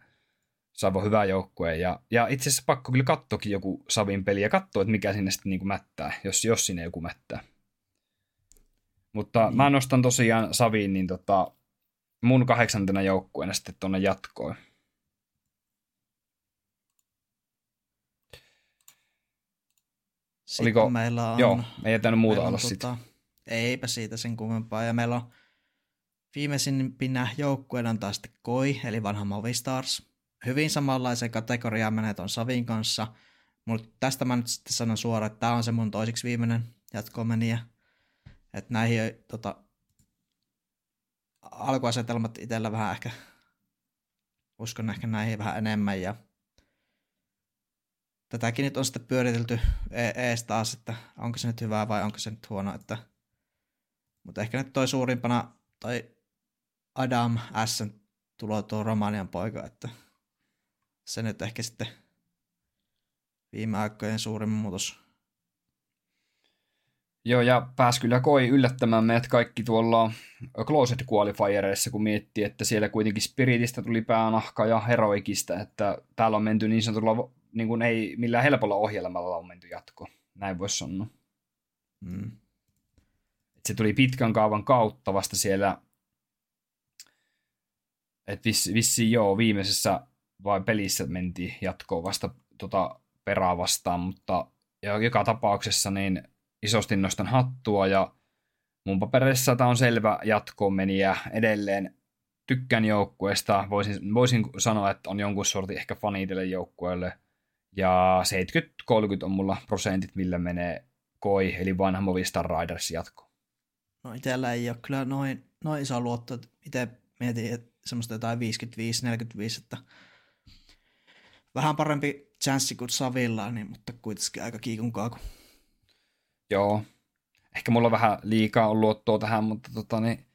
Savo hyvä joukkue. Ja, ja itse asiassa pakko kyllä katsoakin joku Savin peli ja katsoa, että mikä sinne sitten niin mättää, jos, jos sinne joku mättää. Mutta niin. mä nostan tosiaan Savin niin tota, mun kahdeksantena joukkueena sitten tuonne jatkoon. Sitten Oliko, meillä on... Joo, ei jätänyt muuta olla tota, Eipä siitä sen kummempaa. Ja meillä on viimeisimpinä joukkueena taas sitten Koi, eli vanha Movistars. Hyvin samanlaisen kategoriaan menee tuon Savin kanssa. Mutta tästä mä nyt sitten sanon suoraan, että tämä on se mun toisiksi viimeinen jatkomeniä. Että näihin tota, alkuasetelmat itsellä vähän ehkä, uskon ehkä näihin vähän enemmän ja tätäkin nyt on sitten pyöritelty e- ees taas, että onko se nyt hyvää vai onko se nyt huono, että mutta ehkä nyt toi suurimpana toi Adam S. tulo tuo Romanian poika, että se nyt ehkä sitten viime aikojen suurin muutos. Joo, ja pääsi kyllä koi yllättämään meidät kaikki tuolla Closet Qualifiereissa, kun miettii, että siellä kuitenkin Spiritistä tuli päänahka ja Heroikista, että täällä on menty niin sanotulla, niin kuin ei millään helpolla ohjelmalla on menty jatko. Näin voisi sanoa. Mm. se tuli pitkän kaavan kautta vasta siellä, että vissi, vissi joo, viimeisessä vai pelissä mentiin jatkoon vasta tota perää vastaan, mutta ja joka tapauksessa niin isosti nostan hattua ja mun paperissa tämä on selvä jatkoon meniä edelleen tykkään joukkueesta. Voisin, voisin sanoa, että on jonkun sortin ehkä fani joukkueelle. Ja 70-30 on mulla prosentit, millä menee koi, eli vanha Movistar Riders jatko. No itsellä ei ole kyllä noin, noin iso luotto, että itse mietin että semmoista jotain 55-45, että vähän parempi chanssi kuin Savilla, niin, mutta kuitenkin aika kiikun kaaku. Joo. Ehkä mulla on vähän liikaa on luottoa tähän, mutta tota, niin,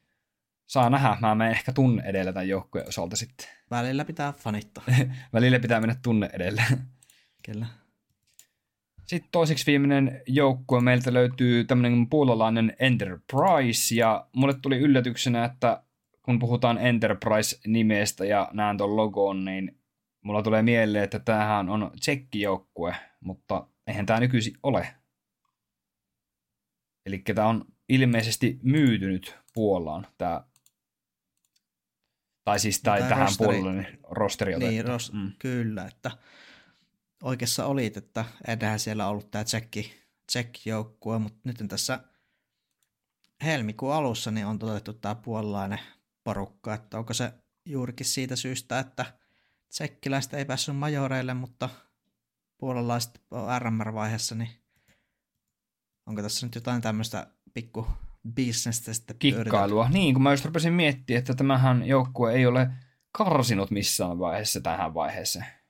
saa nähdä. Mä menen ehkä tunne edellä tämän joukkueen osalta sitten. Välillä pitää fanittaa. *laughs* Välillä pitää mennä tunne edellä. Kyllä. Sitten toiseksi viimeinen joukkue meiltä löytyy tämmöinen puolalainen Enterprise, ja mulle tuli yllätyksenä, että kun puhutaan Enterprise-nimestä ja näen tuon logon, niin mulla tulee mieleen, että tämähän on tsekkijoukkue, mutta eihän tämä nykyisin ole. Eli tämä on ilmeisesti myytynyt Puolaan, tämä tai siis tai tähän rosteri, puolelle niin rosteri otettu. Niin, ros, mm. kyllä, että oikeassa olit, että ennenhän siellä ollut tämä tsekki, tsekki-joukkue, mutta nyt tässä helmikuun alussa niin on toteutettu tämä puolalainen porukka, että onko se juurikin siitä syystä, että tsekkiläistä ei päässyt majoreille, mutta puolalaiset on RMR-vaiheessa, niin onko tässä nyt jotain tämmöistä pikku bisnestä sitten Kikkailua. Niin, kun mä just rupesin miettimään, että tämähän joukkue ei ole karsinut missään vaiheessa tähän vaiheeseen.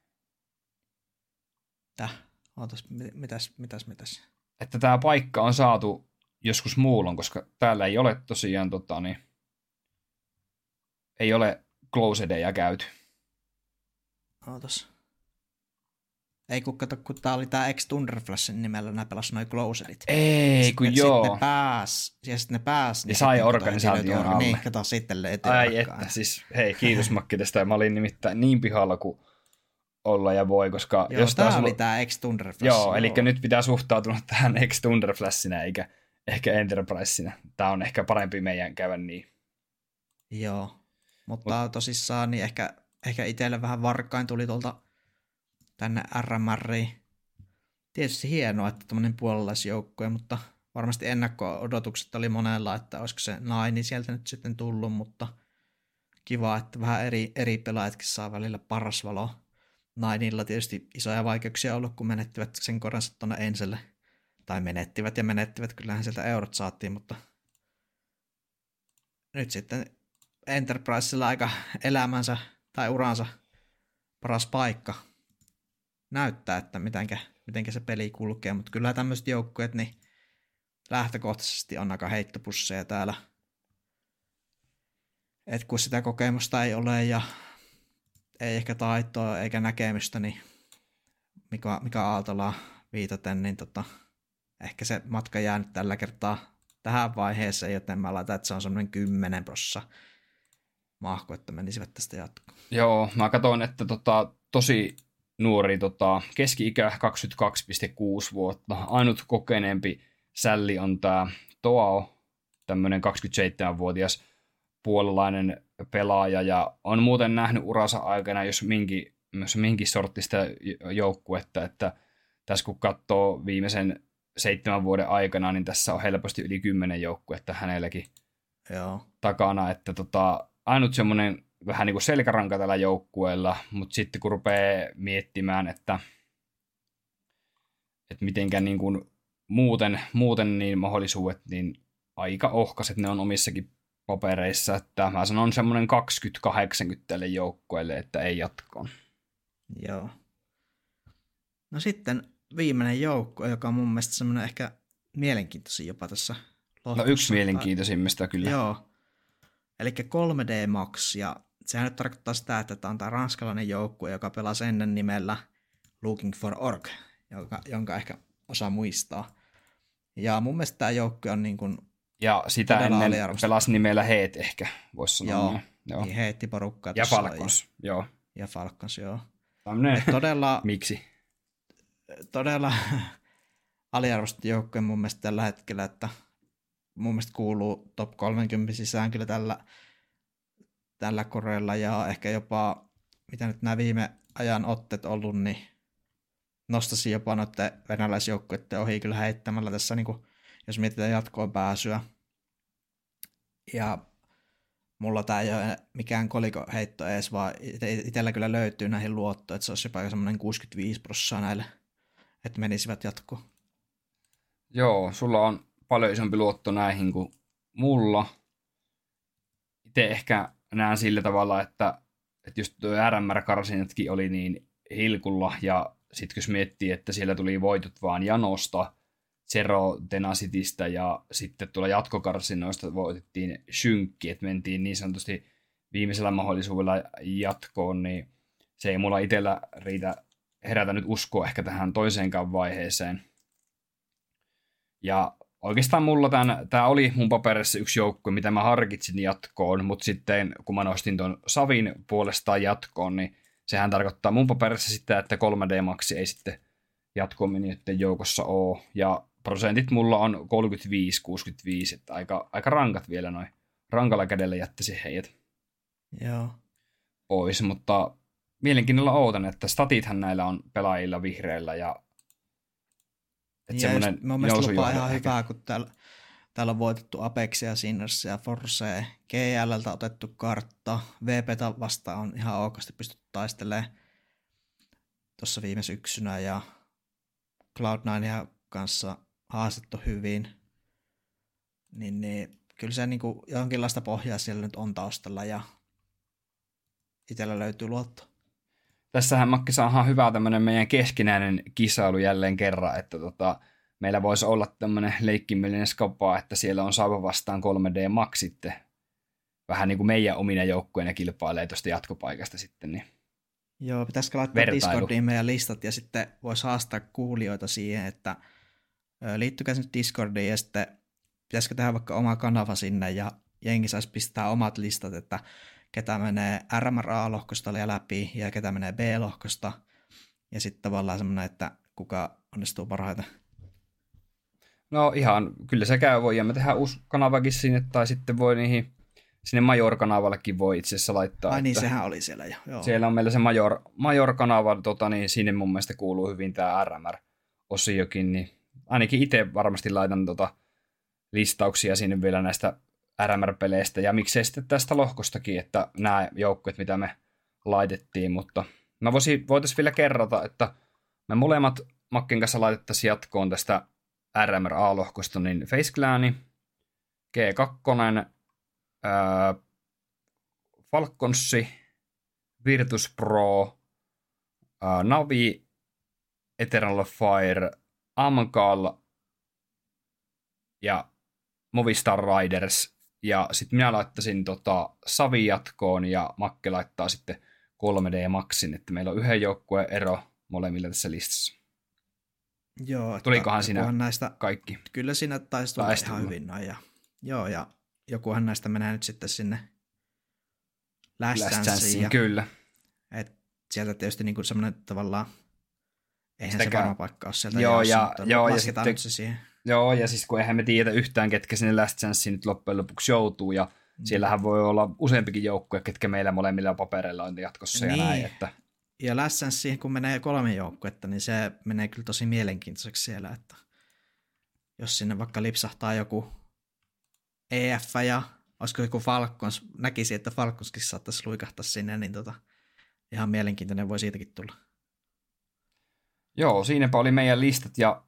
Täh, ootas, mitäs, mitäs, mitäs? Että tämä paikka on saatu joskus muullon, koska täällä ei ole tosiaan tota, niin, ei ole closedeja käyty. Ootas. Ei kun kato, kun tää oli tää X Thunderflashin nimellä nämä pelas noin closedit. Ei, sitten, kun joo. Sitten ne pääs, ja sitten ne pääs. Niin sai organisaation alle. Niin, kato sitten löytyy. Ai että, siis hei, kiitos Makki tästä. Mä olin nimittäin niin pihalla kuin olla ja voi, koska... Joo, jos tää oli ollut... tää X Thunderflash. Joo, joo, eli nyt pitää suhtautua *laughs* tähän X Thunderflashina eikä ehkä Enterprisena. Tää on ehkä parempi meidän käydä niin. Joo, mutta Mut... tosissaan niin ehkä, ehkä itselle vähän varkain tuli tuolta tänne RMRiin. Tietysti hienoa, että tämmöinen puolalaisjoukkue, mutta varmasti ennakko-odotukset oli monella, että olisiko se naini sieltä nyt sitten tullut, mutta kiva, että vähän eri, eri pelaajatkin saa välillä paras valo. Nainilla tietysti isoja vaikeuksia ollut, kun menettivät sen koransa tuonne Enselle. Tai menettivät ja menettivät, kyllähän sieltä eurot saatiin, mutta nyt sitten Enterprisella aika elämänsä tai uransa paras paikka näyttää, että mitenkä, mitenkä se peli kulkee, mutta kyllä tämmöiset joukkueet, niin lähtökohtaisesti on aika heittopusseja täällä. Et kun sitä kokemusta ei ole ja ei ehkä taitoa eikä näkemystä, niin mikä, mikä Aaltola viitaten, niin tota, ehkä se matka jäänyt tällä kertaa tähän vaiheeseen, joten mä laitan, että se on semmoinen 10 prossa mahko, että menisivät tästä jatkoon. Joo, mä katsoin, että tota, tosi nuori tota, keski-ikä 22,6 vuotta. Ainut kokeneempi sälli on tämä Toao, tämmöinen 27-vuotias puolalainen pelaaja, ja on muuten nähnyt uransa aikana, jos minkin, jos minkin sorttista joukkuetta, että tässä kun katsoo viimeisen seitsemän vuoden aikana, niin tässä on helposti yli kymmenen joukkuetta hänelläkin Joo. takana, että tota, ainut semmoinen vähän niin kuin selkäranka tällä joukkueella, mutta sitten kun rupeaa miettimään, että, että mitenkä niin kuin muuten, muuten niin mahdollisuudet, niin aika ohkaset ne on omissakin papereissa, että mä sanon semmoinen 20-80 tälle joukkueelle, että ei jatkoon. Joo. No sitten viimeinen joukko, joka on mun mielestä semmoinen ehkä mielenkiintoisin jopa tässä lohkossa. No yksi mielenkiintoisimmista kyllä. Joo. Eli 3D Max, ja sehän nyt tarkoittaa sitä, että tämä on tämä ranskalainen joukkue, joka pelasi ennen nimellä Looking for Org, jonka, jonka ehkä osaa muistaa. Ja mun mielestä tämä joukkue on niin kuin Ja sitä Todella ennen pelasi nimellä Heet ehkä, voisi sanoa. Joo, joo. niin heitti porukkaa. Ja Falcons, joo. Ja, ja Falcons, joo. Tämmönen, Todella, *laughs* miksi? todella *laughs* aliarvostettu joukkue mun mielestä tällä hetkellä, että mun mielestä kuuluu top 30 sisään kyllä tällä, tällä koreella ja ehkä jopa, mitä nyt nämä viime ajan otteet ollut, niin nostaisin jopa noiden venäläisjoukkueiden ohi kyllä heittämällä tässä, niin kuin, jos mietitään jatkoon pääsyä. Ja mulla tämä ei ole mikään koliko heitto edes, vaan itellä kyllä löytyy näihin luottoon, että se olisi jopa semmoinen 65 prosenttia näille, että menisivät jatkoon. Joo, sulla on paljon isompi luotto näihin kuin mulla. Itse ehkä näen sillä tavalla, että, että just tuo RMR-karsinatkin oli niin hilkulla, ja sitten jos miettii, että siellä tuli voitot vaan Janosta, Zero Tenacitistä, ja sitten tuolla jatkokarsinoista voitettiin Synkki, että mentiin niin sanotusti viimeisellä mahdollisuudella jatkoon, niin se ei mulla itsellä riitä herätä nyt uskoa ehkä tähän toiseenkaan vaiheeseen. Ja oikeastaan mulla tämä oli mun paperissa yksi joukkue, mitä mä harkitsin jatkoon, mutta sitten kun mä nostin ton Savin puolestaan jatkoon, niin sehän tarkoittaa mun paperissa sitä, että 3D-maksi ei sitten jatkominijoiden joukossa ole. Ja prosentit mulla on 35-65, että aika, aika rankat vielä noin. Rankalla kädellä jättäisin heidät Joo. pois, mutta mielenkiinnolla ootan, että statithan näillä on pelaajilla vihreillä ja että ja just, semmoinen mun mielestä lupaa ihan ehkä. hyvää, kun täällä, täällä on voitettu Apexia, Sinnersia, Forcea, GLltä otettu kartta, VPtä vastaan on ihan okosti pystytty taistelemaan tuossa viime syksynä ja Cloud9 kanssa haastettu hyvin, niin, niin kyllä se niin kuin jonkinlaista pohjaa siellä nyt on taustalla ja itsellä löytyy luotto. Tässähän Makki saadaan hyvä tämmöinen meidän keskinäinen kisailu jälleen kerran, että tota, meillä voisi olla tämmöinen leikkimielinen skapa, että siellä on Saiva vastaan 3D Max sitten. Vähän niin kuin meidän omina joukkueena kilpailee tuosta jatkopaikasta sitten. Niin. Joo, pitäisikö laittaa Vertailu. Discordiin meidän listat ja sitten voisi haastaa kuulijoita siihen, että liittykää sinne Discordiin ja sitten pitäisikö tehdä vaikka oma kanava sinne ja jengi saisi pistää omat listat, että ketä menee RMRA-lohkosta läpi ja ketä menee B-lohkosta ja sitten tavallaan semmoinen, että kuka onnistuu parhaiten. No ihan, kyllä se käy. Voidaan me tehdä uusi kanavakin sinne, tai sitten voi niihin, sinne Major-kanavallakin voi itse asiassa laittaa. Ai niin, sehän oli siellä jo. Joo. Siellä on meillä se Major, Major-kanava, tota, niin sinne mun mielestä kuuluu hyvin tämä RMR-osiokin, niin ainakin itse varmasti laitan tota listauksia sinne vielä näistä RMR-peleistä, ja miksei sitten tästä lohkostakin, että nämä joukkueet, mitä me laitettiin, mutta mä voisin, voitaisiin vielä kerrata, että me molemmat Makken kanssa laitettaisiin jatkoon tästä RMR-A-lohkosta, niin Face Clan, G2, ää, Falconsi, Virtus Pro, ää, Navi, Eternal Fire, Amgal ja Movistar Riders. Ja sitten minä laittaisin tota Savi jatkoon ja Makke laittaa sitten 3D Maxin, että meillä on yhden joukkueen ero molemmilla tässä listassa. Joo, Tulikohan siinä näistä Kaikki. Kyllä siinä taisi tulla ihan hyvin noin. Ja, joo, ja jokuhan näistä menee nyt sitten sinne Last, Last. Chanceen, Ja, kyllä. et sieltä tietysti niinku semmoinen tavallaan, eihän se Sitäkään- varma paikka ole sieltä Joo, jaossa, ja- mutta joo, ja sitten- nyt se siihen. Joo, ja siis kun eihän me tiedä yhtään, ketkä sinne Last Chanceen nyt loppujen lopuksi joutuu, ja Mm. siellähän voi olla useampikin joukkue, ketkä meillä molemmilla papereilla on jatkossa ja Niin. näin, että Ja Last Chanceen, kun menee kolme joukkuetta, niin se menee kyllä tosi mielenkiintoiseksi siellä, että jos sinne vaikka lipsahtaa joku EF ja olisiko joku Falcons, näkisi, että Falconskin saattaisi luikahtaa sinne, niin tota, ihan mielenkiintoinen voi siitäkin tulla. Joo, siinäpä oli meidän listat ja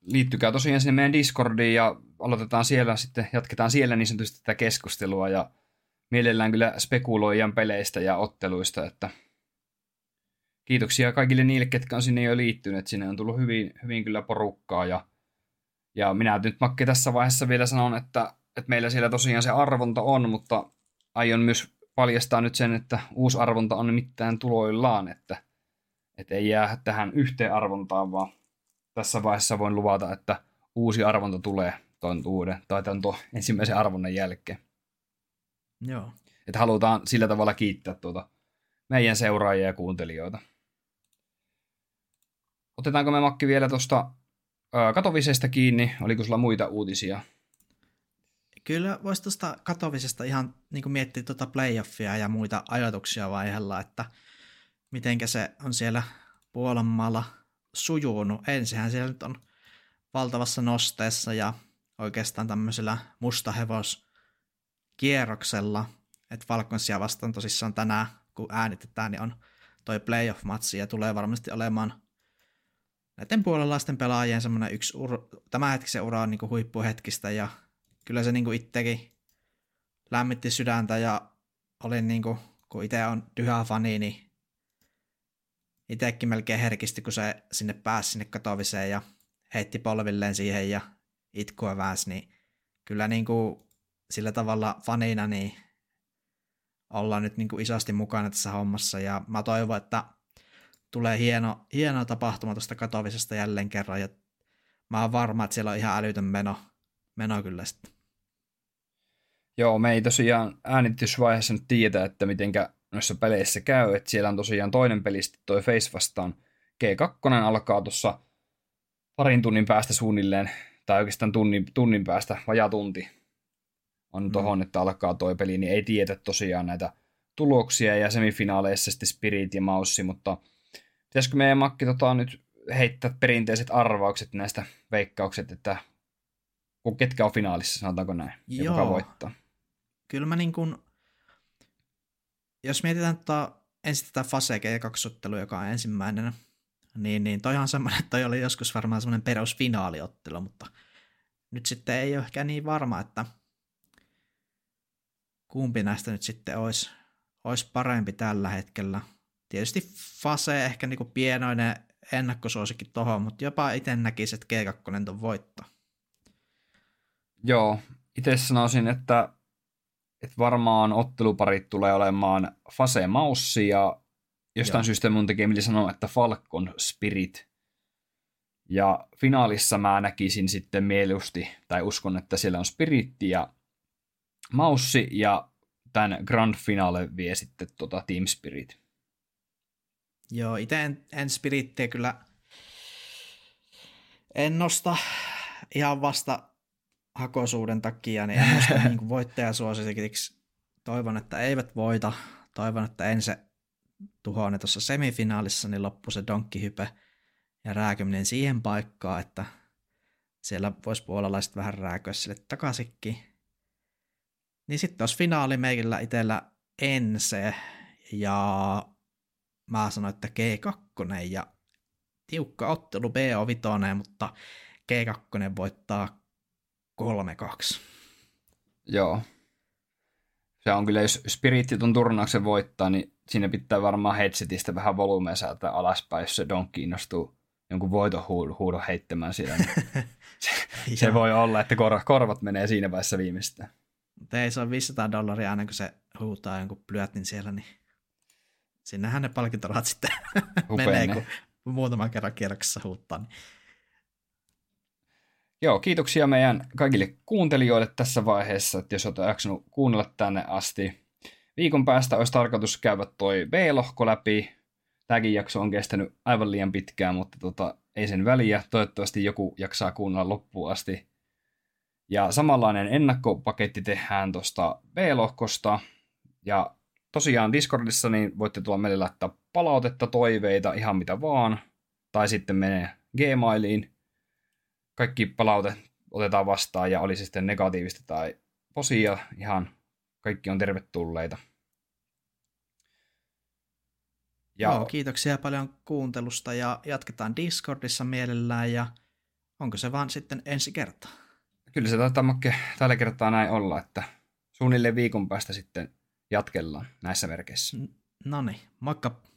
liittykää tosiaan sinne meidän Discordiin ja aloitetaan siellä sitten, jatketaan siellä niin sanotusti tätä keskustelua ja mielellään kyllä spekuloijan peleistä ja otteluista, että kiitoksia kaikille niille, ketkä on sinne jo liittyneet. Sinne on tullut hyvin, hyvin kyllä porukkaa ja, ja minä nyt Makke tässä vaiheessa vielä sanon, että, että meillä siellä tosiaan se arvonta on, mutta aion myös paljastaa nyt sen, että uusi arvonta on nimittäin tuloillaan, että että ei jää tähän yhteen arvontaan, vaan tässä vaiheessa voin luvata, että uusi arvonta tulee tuon uuden, tai tuon ensimmäisen arvonnan jälkeen. Joo. Että halutaan sillä tavalla kiittää tuota meidän seuraajia ja kuuntelijoita. Otetaanko me Makki vielä tuosta katovisesta kiinni? Oliko sulla muita uutisia? Kyllä voisi tuosta katovisesta ihan niin miettiä tuota playoffia ja muita ajatuksia vaiheella, että mitenkä se on siellä Puolanmaalla sujunut. Ensinhän siellä nyt on valtavassa nosteessa ja oikeastaan tämmöisellä mustahevos kierroksella, että Falconsia vastaan tosissaan tänään, kun äänitetään, niin on toi playoff-matsi ja tulee varmasti olemaan näiden puolalaisten pelaajien semmoinen yksi ur- tämänhetkisen ura on niin huippuhetkistä ja kyllä se niin itsekin lämmitti sydäntä ja olin niin kuin, kun itse on tyhä fani, niin itsekin melkein herkisti, kun se sinne pääsi sinne katoviseen ja heitti polvilleen siihen ja itkua väänsi, niin kyllä niin kuin sillä tavalla fanina niin ollaan nyt niin kuin isosti mukana tässä hommassa ja mä toivon, että tulee hieno, hieno tapahtuma tuosta katovisesta jälleen kerran ja mä oon varma, että siellä on ihan älytön meno, meno kyllä sitten. Joo, me ei tosiaan äänitysvaiheessa nyt tiedä, että mitenkä noissa peleissä käy, että siellä on tosiaan toinen peli sitten toi Face vastaan G2 alkaa tuossa parin tunnin päästä suunnilleen, tai oikeastaan tunnin, tunnin päästä, vajaa tunti on mm. tohon, että alkaa toi peli, niin ei tiedä tosiaan näitä tuloksia ja semifinaaleissa sitten Spirit ja Maussi, mutta pitäisikö meidän Makki tota, nyt heittää perinteiset arvaukset näistä veikkaukset, että ketkä on finaalissa, sanotaanko näin, Joo. ja kuka voittaa? Kyllä mä niin kuin, jos mietitään tota, ensin tätä Fase G2-ottelua, joka on ensimmäinen, niin, niin toihan semmoinen, että toi oli joskus varmaan semmoinen perusfinaaliottelu, mutta nyt sitten ei ole ehkä niin varma, että kumpi näistä nyt sitten olisi, olisi parempi tällä hetkellä. Tietysti Fase ehkä niinku pienoinen ennakkosuosikki tohon, mutta jopa itse näkisi, että G2 on voittaa. Joo, itse sanoisin, että, että varmaan otteluparit tulee olemaan Fase Maussi ja jostain Joo. syystä mun tekee mieli sanoa, että Falcon Spirit. Ja finaalissa mä näkisin sitten mieluusti, tai uskon, että siellä on Spiritti ja Maussi, ja tämän Grand Finale vie sitten tota Team Spirit. Joo, itse en, en Spirittiä kyllä en nosta ihan vasta hakosuuden takia, niin en nosta niin voittajasuosikiksi. Toivon, että eivät voita. Toivon, että en se tuhoa tuossa semifinaalissa, niin loppu se donkkihype ja rääkyminen siihen paikkaan, että siellä voisi puolalaiset vähän rääköä sille takaisinkin. Niin sitten olisi finaali meillä itsellä Ense ja mä sanoin, että G2 ja tiukka ottelu B on vitonen, mutta G2 voittaa 3-2. Joo. Se on kyllä, jos Spiritti tuon turnauksen voittaa, niin siinä pitää varmaan headsetistä vähän volumea saada alaspäin, jos se Don kiinnostuu jonkun voiton huudon heittämään siellä. Niin *laughs* se, se voi olla, että kor, korvat menee siinä vaiheessa viimeistään. Mutta ei se on 500 dollaria aina, kun se huutaa jonkun plyötin siellä, niin sinnehän ne palkintorahat sitten *laughs* menee, kun muutaman kerran kierroksessa huuttaa. Niin. Joo, kiitoksia meidän kaikille kuuntelijoille tässä vaiheessa, että jos olet jaksanut kuunnella tänne asti. Viikon päästä olisi tarkoitus käydä toi B-lohko läpi. Tämäkin jakso on kestänyt aivan liian pitkään, mutta tota, ei sen väliä. Toivottavasti joku jaksaa kuunnella loppuun asti. Ja samanlainen ennakkopaketti tehdään tuosta B-lohkosta. Ja tosiaan Discordissa niin voitte tulla meille laittaa palautetta, toiveita, ihan mitä vaan. Tai sitten menee Gmailiin. Kaikki palaute otetaan vastaan ja oli se sitten negatiivista tai posia, ihan kaikki on tervetulleita. Ja... Joo, kiitoksia paljon kuuntelusta ja jatketaan Discordissa mielellään ja onko se vaan sitten ensi kertaa? Kyllä se taitaa Makke tällä kertaa näin olla, että suunnilleen viikon päästä sitten jatkellaan näissä merkeissä. No niin, moikka!